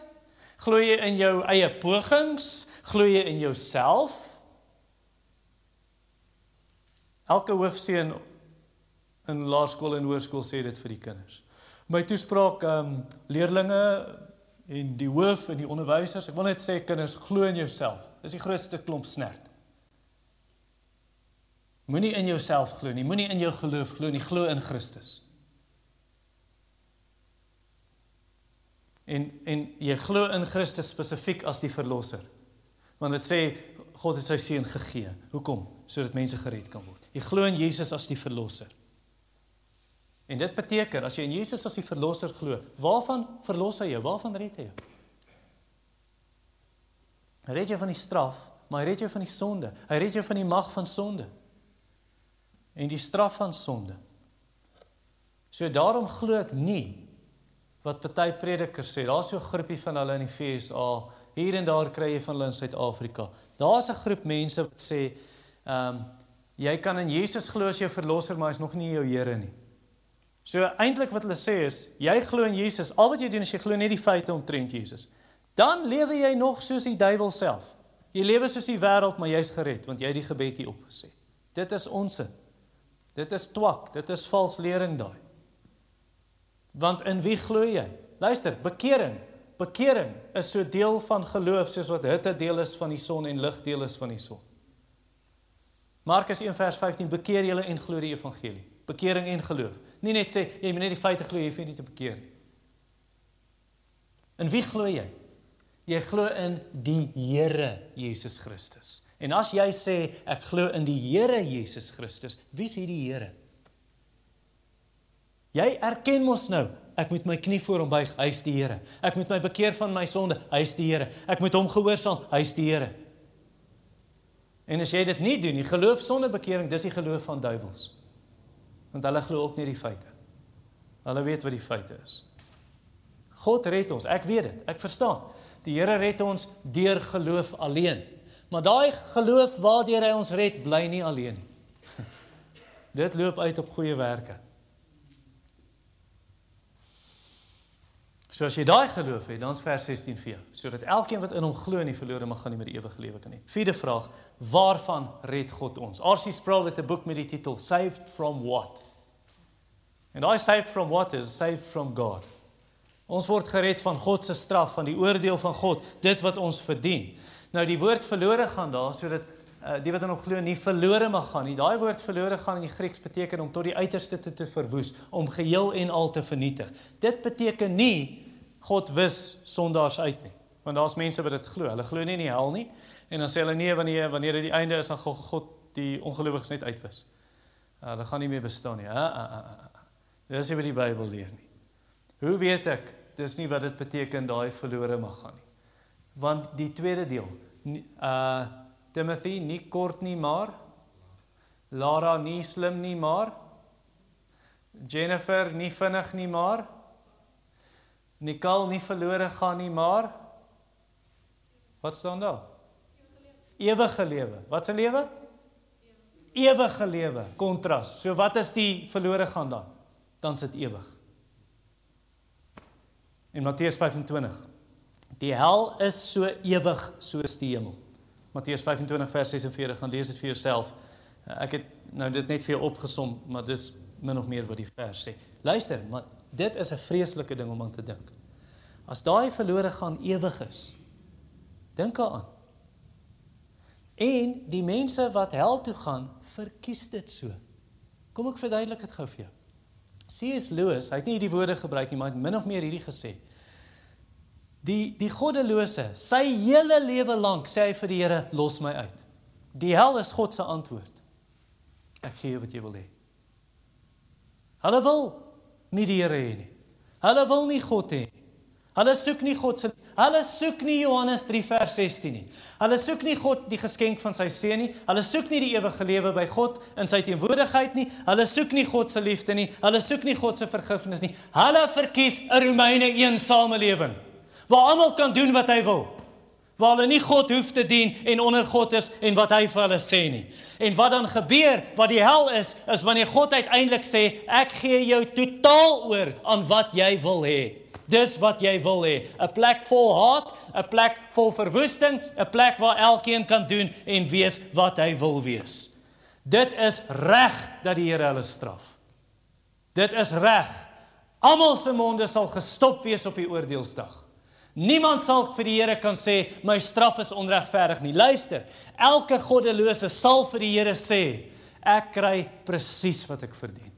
Glo jy in jou eie pogings? Glo jy in jouself? Elke hoofseun in laerskool en hoërskool sê dit vir die kinders. My toespraak ehm um, leerlinge en die hoof en die onderwysers, ek wil net sê kinders, glo in jouself. Dis die grootste klomp snert. Moenie in jouself glo nie, moenie in jou geloof glo nie, glo in Christus. En en jy glo in Christus spesifiek as die verlosser. Want dit sê God het sy seun gegee. Hoekom? Sodat mense gered kan word. Jy glo in Jesus as die verlosser. En dit beteken as jy in Jesus as die verlosser glo, waarvan verlos hy jou? Waarvan red hy jou? Hy red jou van die straf, maar hy red jou van die sonde. Hy red jou van die mag van sonde. En die straf van sonde. So daarom glo ek nie wat party predikers sê. Daar's so 'n groepie van hulle in die FSA. Hier en daar kry jy van hulle in Suid-Afrika. Daar's 'n groep mense wat sê, ehm um, jy kan in Jesus glo as jou verlosser, maar hy's nog nie jou Here nie. So eintlik wat hulle sê is, jy glo in Jesus. Al wat jy doen is jy glo net die feite omtrent Jesus. Dan lewe jy nog soos die duiwel self. Jy lewe soos die wêreld, maar jy's gered want jy het die gebedjie opgesê. Dit is onsin. Dit is twak, dit is vals lering daai. Want in wie glo jy? Luister, bekering. Bekering is so deel van geloof soos wat hitte deel is van die son en lig deel is van die son. Markus 1 vers 15 bekeer julle en glo die evangelie. Bekering en geloof. Nie net sê jy moet net die feite glo, jy hoef nie te bekeer nie. In wie glo jy? Jy glo in die Here Jesus Christus. En as jy sê ek glo in die Here Jesus Christus, wie is hierdie Here? Jy erken mos nou, ek moet my knie voor hom buig, hy is die Here. Ek moet my bekeer van my sonde, hy is die Here. Ek moet hom gehoorsaam, hy is die Here. En as jy dit nie doen nie, geloof sonder bekering, dis die geloof van duiwels. Want hulle glo ook nie die feite. Hulle weet wat die feite is. God red ons, ek weet dit, ek verstaan. Die Here red ons deur geloof alleen. Maar daai geloof waardeur hy ons red, bly nie alleen nie. Dit loop uit op goeie werke. So as jy daai geloof het, dan's vers 16 vir jou, sodat elkeen wat in hom glo nie verlore mag gaan nie, maar die ewige lewe kan hê. Vierde vraag: Waarvan red God ons? R.C. Sproul het 'n boek met die titel Saved from What? En daai saved from what is saved from God. Ons word gered van God se straf, van die oordeel van God, dit wat ons verdien. Nou die woord verlore gaan daar sodat uh, die wat in hom glo nie verlore mag gaan nie. Daai woord verlore gaan in die Grieks beteken om tot die uiterste te, te verwoes, om geheel en al te vernietig. Dit beteken nie God wis sondaars uit nie. Want daar's mense wat dit glo. Hulle glo nie in die hel nie en dan sê hulle nee wanneer wanneer dit die einde is dan God, God die ongelowiges net uitwis. Uh, hulle gaan nie meer bestaan nie. Uh, uh, uh, uh. Dis nie wat die Bybel leer nie. Hoe weet ek dis nie wat dit beteken daai verlore mag gaan nie. Want die tweede deel uh Timothy nie kort nie maar Lara nie slim nie maar Jennifer nie vinnig nie maar Nicole nie verlore gaan nie, maar Wat staan daar? Ewige lewe. Wat 'n lewe? Ewige lewe. Kontras. So wat is die verlore gaan dan? Dan sit ewig. In Matteus 25. Die hel is so ewig soos die hemel. Matteus 25 vers 46 gaan lees dit vir jouself. Ek het nou dit net vir jou opgesom, maar dis min of meer wat die vers sê. Luister, maar Dit is 'n vreeslike ding om aan te dink. As daai verlore gaan ewig is. Dink daaraan. En die mense wat hel toe gaan, verkies dit so. Kom ek verduidelik dit gou vir jou. C.S. Lewis, hy het nie hierdie woorde gebruik nie, maar hy het min of meer hierdie gesê. Die die goddelose, sy hele lewe lank sê hy vir die Here, los my uit. Die hel is God se antwoord. Ek gee wat jy wil hê. Hulle wil nie die Here hê nie. Hulle wil nie God hê. Hulle soek nie God se hulle soek nie Johannes 3 vers 16 nie. Hulle soek nie God die geskenk van sy seun nie. Hulle soek nie die ewige lewe by God in sy teenwoordigheid nie. Hulle soek nie God se liefde nie. Hulle soek nie God se vergifnis nie. Hulle verkies 'n Romeine een samelewing waar almal kan doen wat hy wil waar hulle nie God hoef te dien en onder God is en wat hy vir hulle sê nie. En wat dan gebeur, wat die hel is, is wanneer God uiteindelik sê, ek gee jou totaal oor aan wat jy wil hê. Dis wat jy wil hê, 'n plek vol haat, 'n plek vol verwoesting, 'n plek waar elkeen kan doen en wees wat hy wil wees. Dit is reg dat die Here hulle straf. Dit is reg. Almal se monde sal gestop wees op die oordeelsdag. Niemand sal vir die Here kan sê my straf is onregverdig nie. Luister, elke goddelose sal vir die Here sê Ek kry presies wat ek verdien.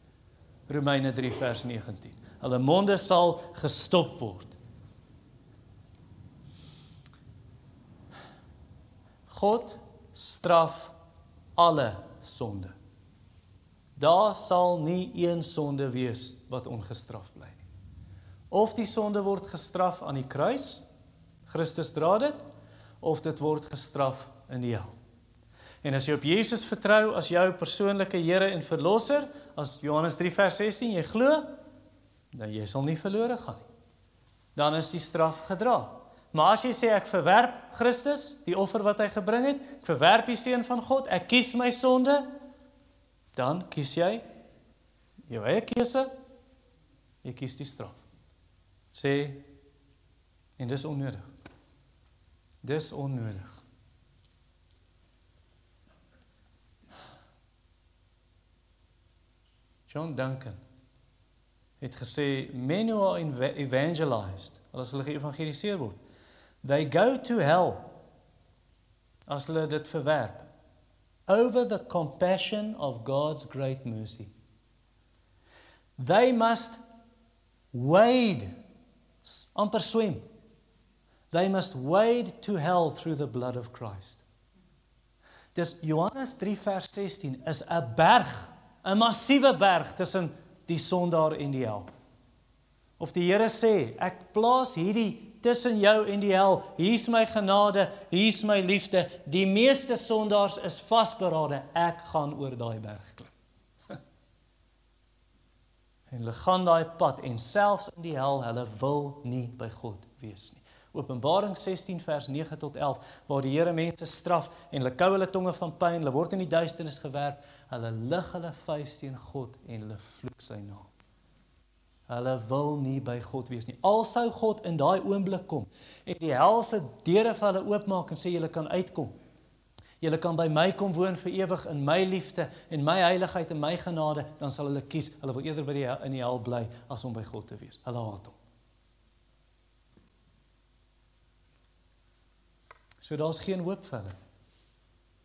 Romeine 3 vers 19. Hulle monde sal gestop word. God straf alle sonde. Daar sal nie een sonde wees wat ongestraf bly nie. Of die sonde word gestraf aan die kruis, Christus dra dit, of dit word gestraf in die hel. En as jy op Jesus vertrou as jou persoonlike Here en verlosser, as Johannes 3 vers 16 jy glo, dan jy sal nie verlore gaan nie. Dan is die straf gedra. Maar as jy sê ek verwerp Christus, die offer wat hy gebring het, ek verwerp die seun van God, ek kies my sonde, dan kies jy jou eie keuse. Jy kies die straf. Sê en dis onnodig. Dis onnodig. John Duncan het gesê men who are evangelized, as hulle geëvangeliseer word, They go to hell as hulle dit verwerp over the compassion of God's great mercy. They must wade amper swem. They must wade to hell through the blood of Christ. Dis Johannes 3 vers 16 is 'n berg, 'n massiewe berg tussen die sondaar en die hel. Of die Here sê, ek plaas hierdie tussen jou en die hel. Hier's my genade, hier's my liefde. Die meeste sondaars is vasberade. Ek gaan oor daai berg klim. En hulle gaan daai pad en selfs in die hel, hulle wil nie by God wees nie. Openbaring 16 vers 9 tot 11 waar die Here mense straf en hulle kou hulle tonge van pyn, hulle word in die duisternis gewerp, hulle lig hulle vuis teen God en hulle vloek sy naam. Hulle wil nie by God wees nie. Al sou God in daai oomblik kom en die helse deure vir hulle oopmaak en sê julle kan uitkom. Julle kan by my kom woon vir ewig in my liefde en my heiligheid en my genade, dan sal hulle kies. Hulle wil eerder by die in die hel bly as om by God te wees. Hulle haat hom. So daar's geen hoop vir hulle.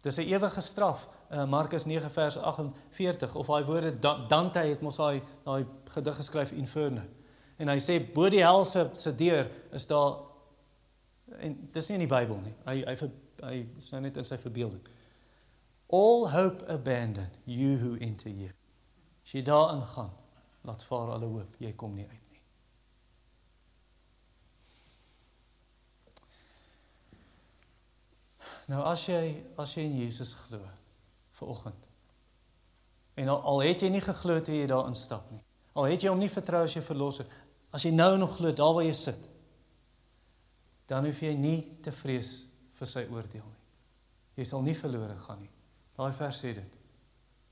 Dis 'n ewige straf uh, Markus 9 vers 48 of daai woorde Dante het mos daai daai gedig geskryf Inferno. En hy sê bo die hel se se deur is daar en dis nie in die Bybel nie. Hy hy hy is nou net in sy verbeelding. All hope abandon you who enter here. Sy daar ingaan. Laat vaar alle hoop, jy kom nie uit nie. Nou as jy as jy in Jesus glo, vir oggend. En al, al het jy nie geglo toe jy daar instap nie. Al het jy hom nie vertrou as jy verlosser, as jy nou nog glo daar waar jy sit, dan hoef jy nie te vrees vir sy oordeel nie. Jy sal nie verlore gaan nie. Daai vers sê dit.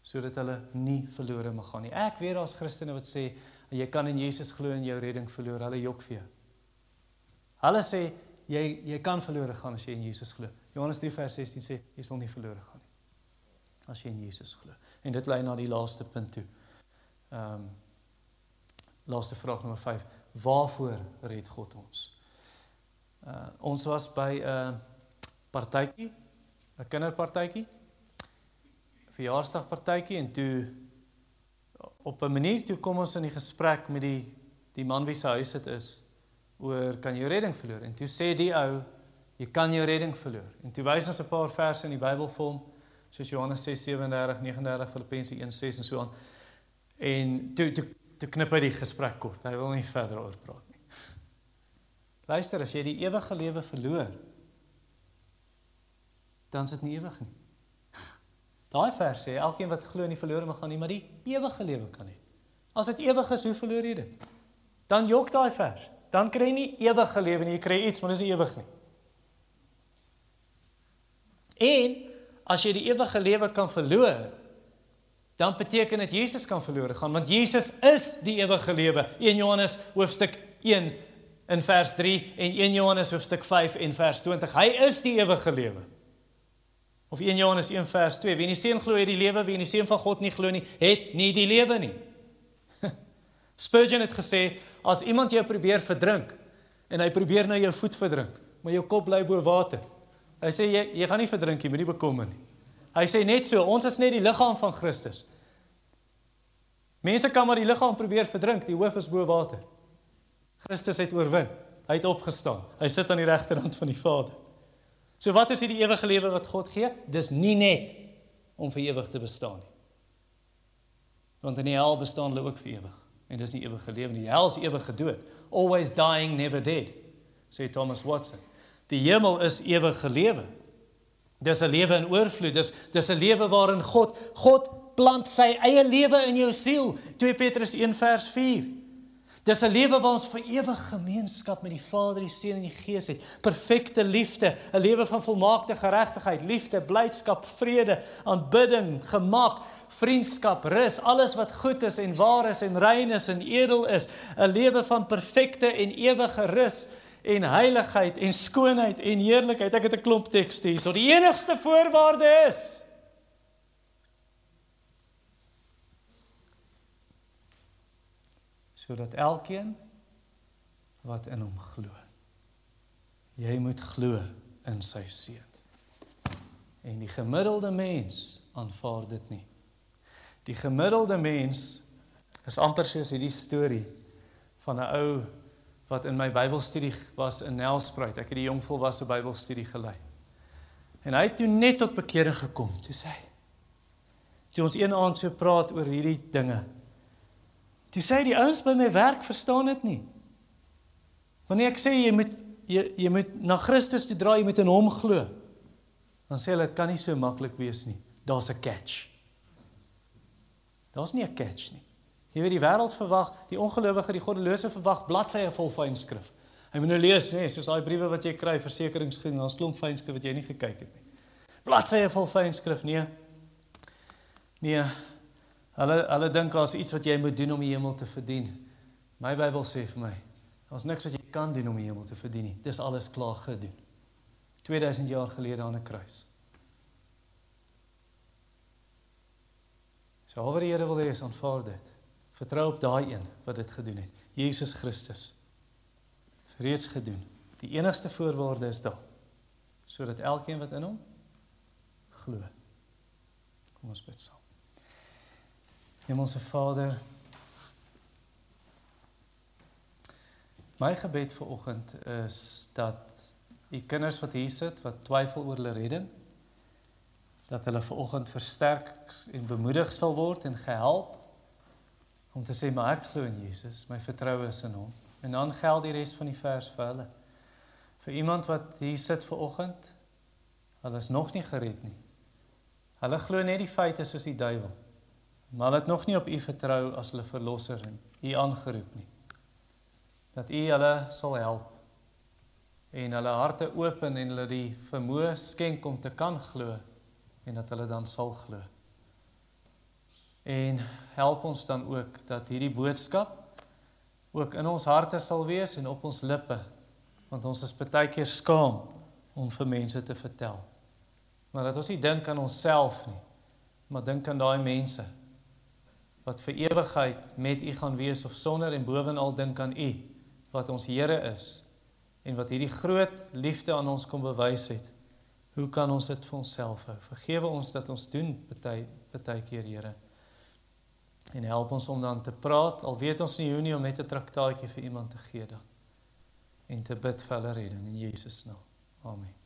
Sodat hulle nie verlore mag gaan nie. Ek weet daar's Christene wat sê jy kan in Jesus glo en jou redding verloor. Hulle jok vir jou. Hulle sê jy jy kan verlore gaan as jy in Jesus glo. Johannes 3 vers 16 sê jy sal nie verlore gaan nie as jy in Jesus glo. En dit lei na die laaste punt toe. Ehm um, laaste vraag nommer 5. Waarvoor red God ons? Uh ons was by 'n uh, partytjie, 'n kinderpartytjie. Verjaarsdagpartytjie en toe op 'n manier toe kom ons in die gesprek met die die man wie se huis dit is oor kan jy redding verloor? En toe sê die ou jy kan jou redding verloor. En toe wys ons 'n paar verse in die Bybel vir hom soos Johannes 6:37, 39, Filippense 1:6 en so aan. En toe toe toe knip hy die gesprek kort. Hy wil nie verder oor praat nie. Luister, as jy die ewige lewe verloor, dan is dit nie ewig nie. Daai vers sê elkeen wat glo in die verlore mag gaan nie, maar die ewige lewe kan nie. As dit ewig is, hoe verloor jy dit? Dan jok daai vers. Dan kry jy nie ewige lewe nie, jy kry iets, maar dit is nie ewig nie. En as jy die ewige lewe kan verloor, dan beteken dit Jesus kan verlore gaan want Jesus is die ewige lewe. 1 Johannes hoofstuk 1 in vers 3 en 1 Johannes hoofstuk 5 en vers 20. Hy is die ewige lewe. Of 1 Johannes 1 vers 2. Wie in die seun glo het die lewe, wie in die seun van God nie glo nie, het nie die lewe nie. Spurgeon het gesê as iemand jou probeer verdrink en hy probeer nou jou voet verdrink, maar jou kop bly bo water, Hy sê jy jy gaan nie verdrink nie, moenie bekommer nie. Hy sê net so, ons is net die liggaam van Christus. Mense kan maar die liggaam probeer verdrink, die hoof is bo water. Christus het oorwin. Hy het opgestaan. Hy sit aan die regterhand van die Vader. So wat is hierdie ewige lewe wat God gee? Dis nie net om vir ewig te bestaan nie. Want in die hel bestaan hulle ook vir ewig. En dis nie ewige lewe nie. Die hel is ewige dood. Always dying, never dead. Sê Thomas Watson. Die hemel is ewige lewe. Dis 'n lewe in oorvloed. Dis dis 'n lewe waarin God God plant sy eie lewe in jou siel. 2 Petrus 1 vers 4. Dis 'n lewe waar ons vir ewig gemeenskap met die Vader, die Seun en die Gees het. Perfekte liefde, 'n lewe van volmaakte geregtigheid, liefde, blydskap, vrede, aanbidding, gemak, vriendskap, rus, alles wat goed is en waar is en rein is en edel is, 'n lewe van perfekte en ewige rus en heiligheid en skoonheid en heerlikheid. Ek het 'n klomp tekste hier. So die enigste voorwaarde is sodat elkeen wat in hom glo. Jy moet glo in sy seun. En die gemiddelde mens aanvaar dit nie. Die gemiddelde mens is amper soos hierdie storie van 'n ou wat in my Bybelstudie was in Nelspruit. Ek het die jong volwasse Bybelstudie gelei. En hy het toe net tot bekering gekom, toe sê hy. Toe ons een aand so praat oor hierdie dinge. Toe sê die ouens by my werk verstaan dit nie. Wanneer ek sê jy moet jy jy moet na Christus toe draai, jy moet in hom glo. Dan sê hulle dit kan nie so maklik wees nie. Daar's 'n catch. Daar's nie 'n catch nie. Jy weet die wêreld verwag, die ongelowige, die goddelose verwag bladsye vol fyn skrif. Hy moet nou lees, nê, soos daai briewe wat jy kry, versekeringsging, daar's klomp fyn skrif wat jy nie gekyk het nie. Bladsye vol fyn skrif, nee. Nee. Hulle hulle dink daar's iets wat jy moet doen om die hemel te verdien. My Bybel sê vir my, daar's niks wat jy kan doen om die hemel te verdien nie. Dis alles klaar gedoen. 2000 jaar gelede aan 'n kruis. So oor die Here wil hê is aanvaar dit. Vertrou op daai een wat dit gedoen het. Jesus Christus. Is reeds gedoen. Die enigste voorwaarde is daar sodat elkeen wat in hom glo. Kom ons bid saam. Hemelse Vader, my gebed vir oggend is dat u kinders wat hier sit wat twyfel oor hulle redding dat hulle ver oggend versterk en bemoedig sal word en gehelp om te sê maar ek glo in Jesus, my vertroue is in hom. En dan geld die res van die vers vir hulle. Vir iemand wat hier sit ver oggend, hulle is nog nie gered nie. Hulle glo net die feite soos die duiwel. Maar hulle het nog nie op U vertrou as hulle verlosser en U aangeroep nie. Dat U hulle sal help en hulle harte open en hulle die vermoë skenk om te kan glo en dat hulle dan sal glo. En help ons dan ook dat hierdie boodskap ook in ons harte sal wees en op ons lippe want ons is baie keer skaam om vir mense te vertel. Maar dat ons nie dink aan onsself nie, maar dink aan daai mense wat vir ewigheid met U gaan wees of sonder en bovenal dink aan U wat ons Here is en wat hierdie groot liefde aan ons kom bewys het. Hoe kan ons dit vir onsself hou? Vergewe ons dat ons doen baie baie keer, Here. En help ons om dan te praat al weet ons nie hoe nie om net 'n traktaatjie vir iemand te gee dan en te bid vir hulle redding in Jesus naam. Amen.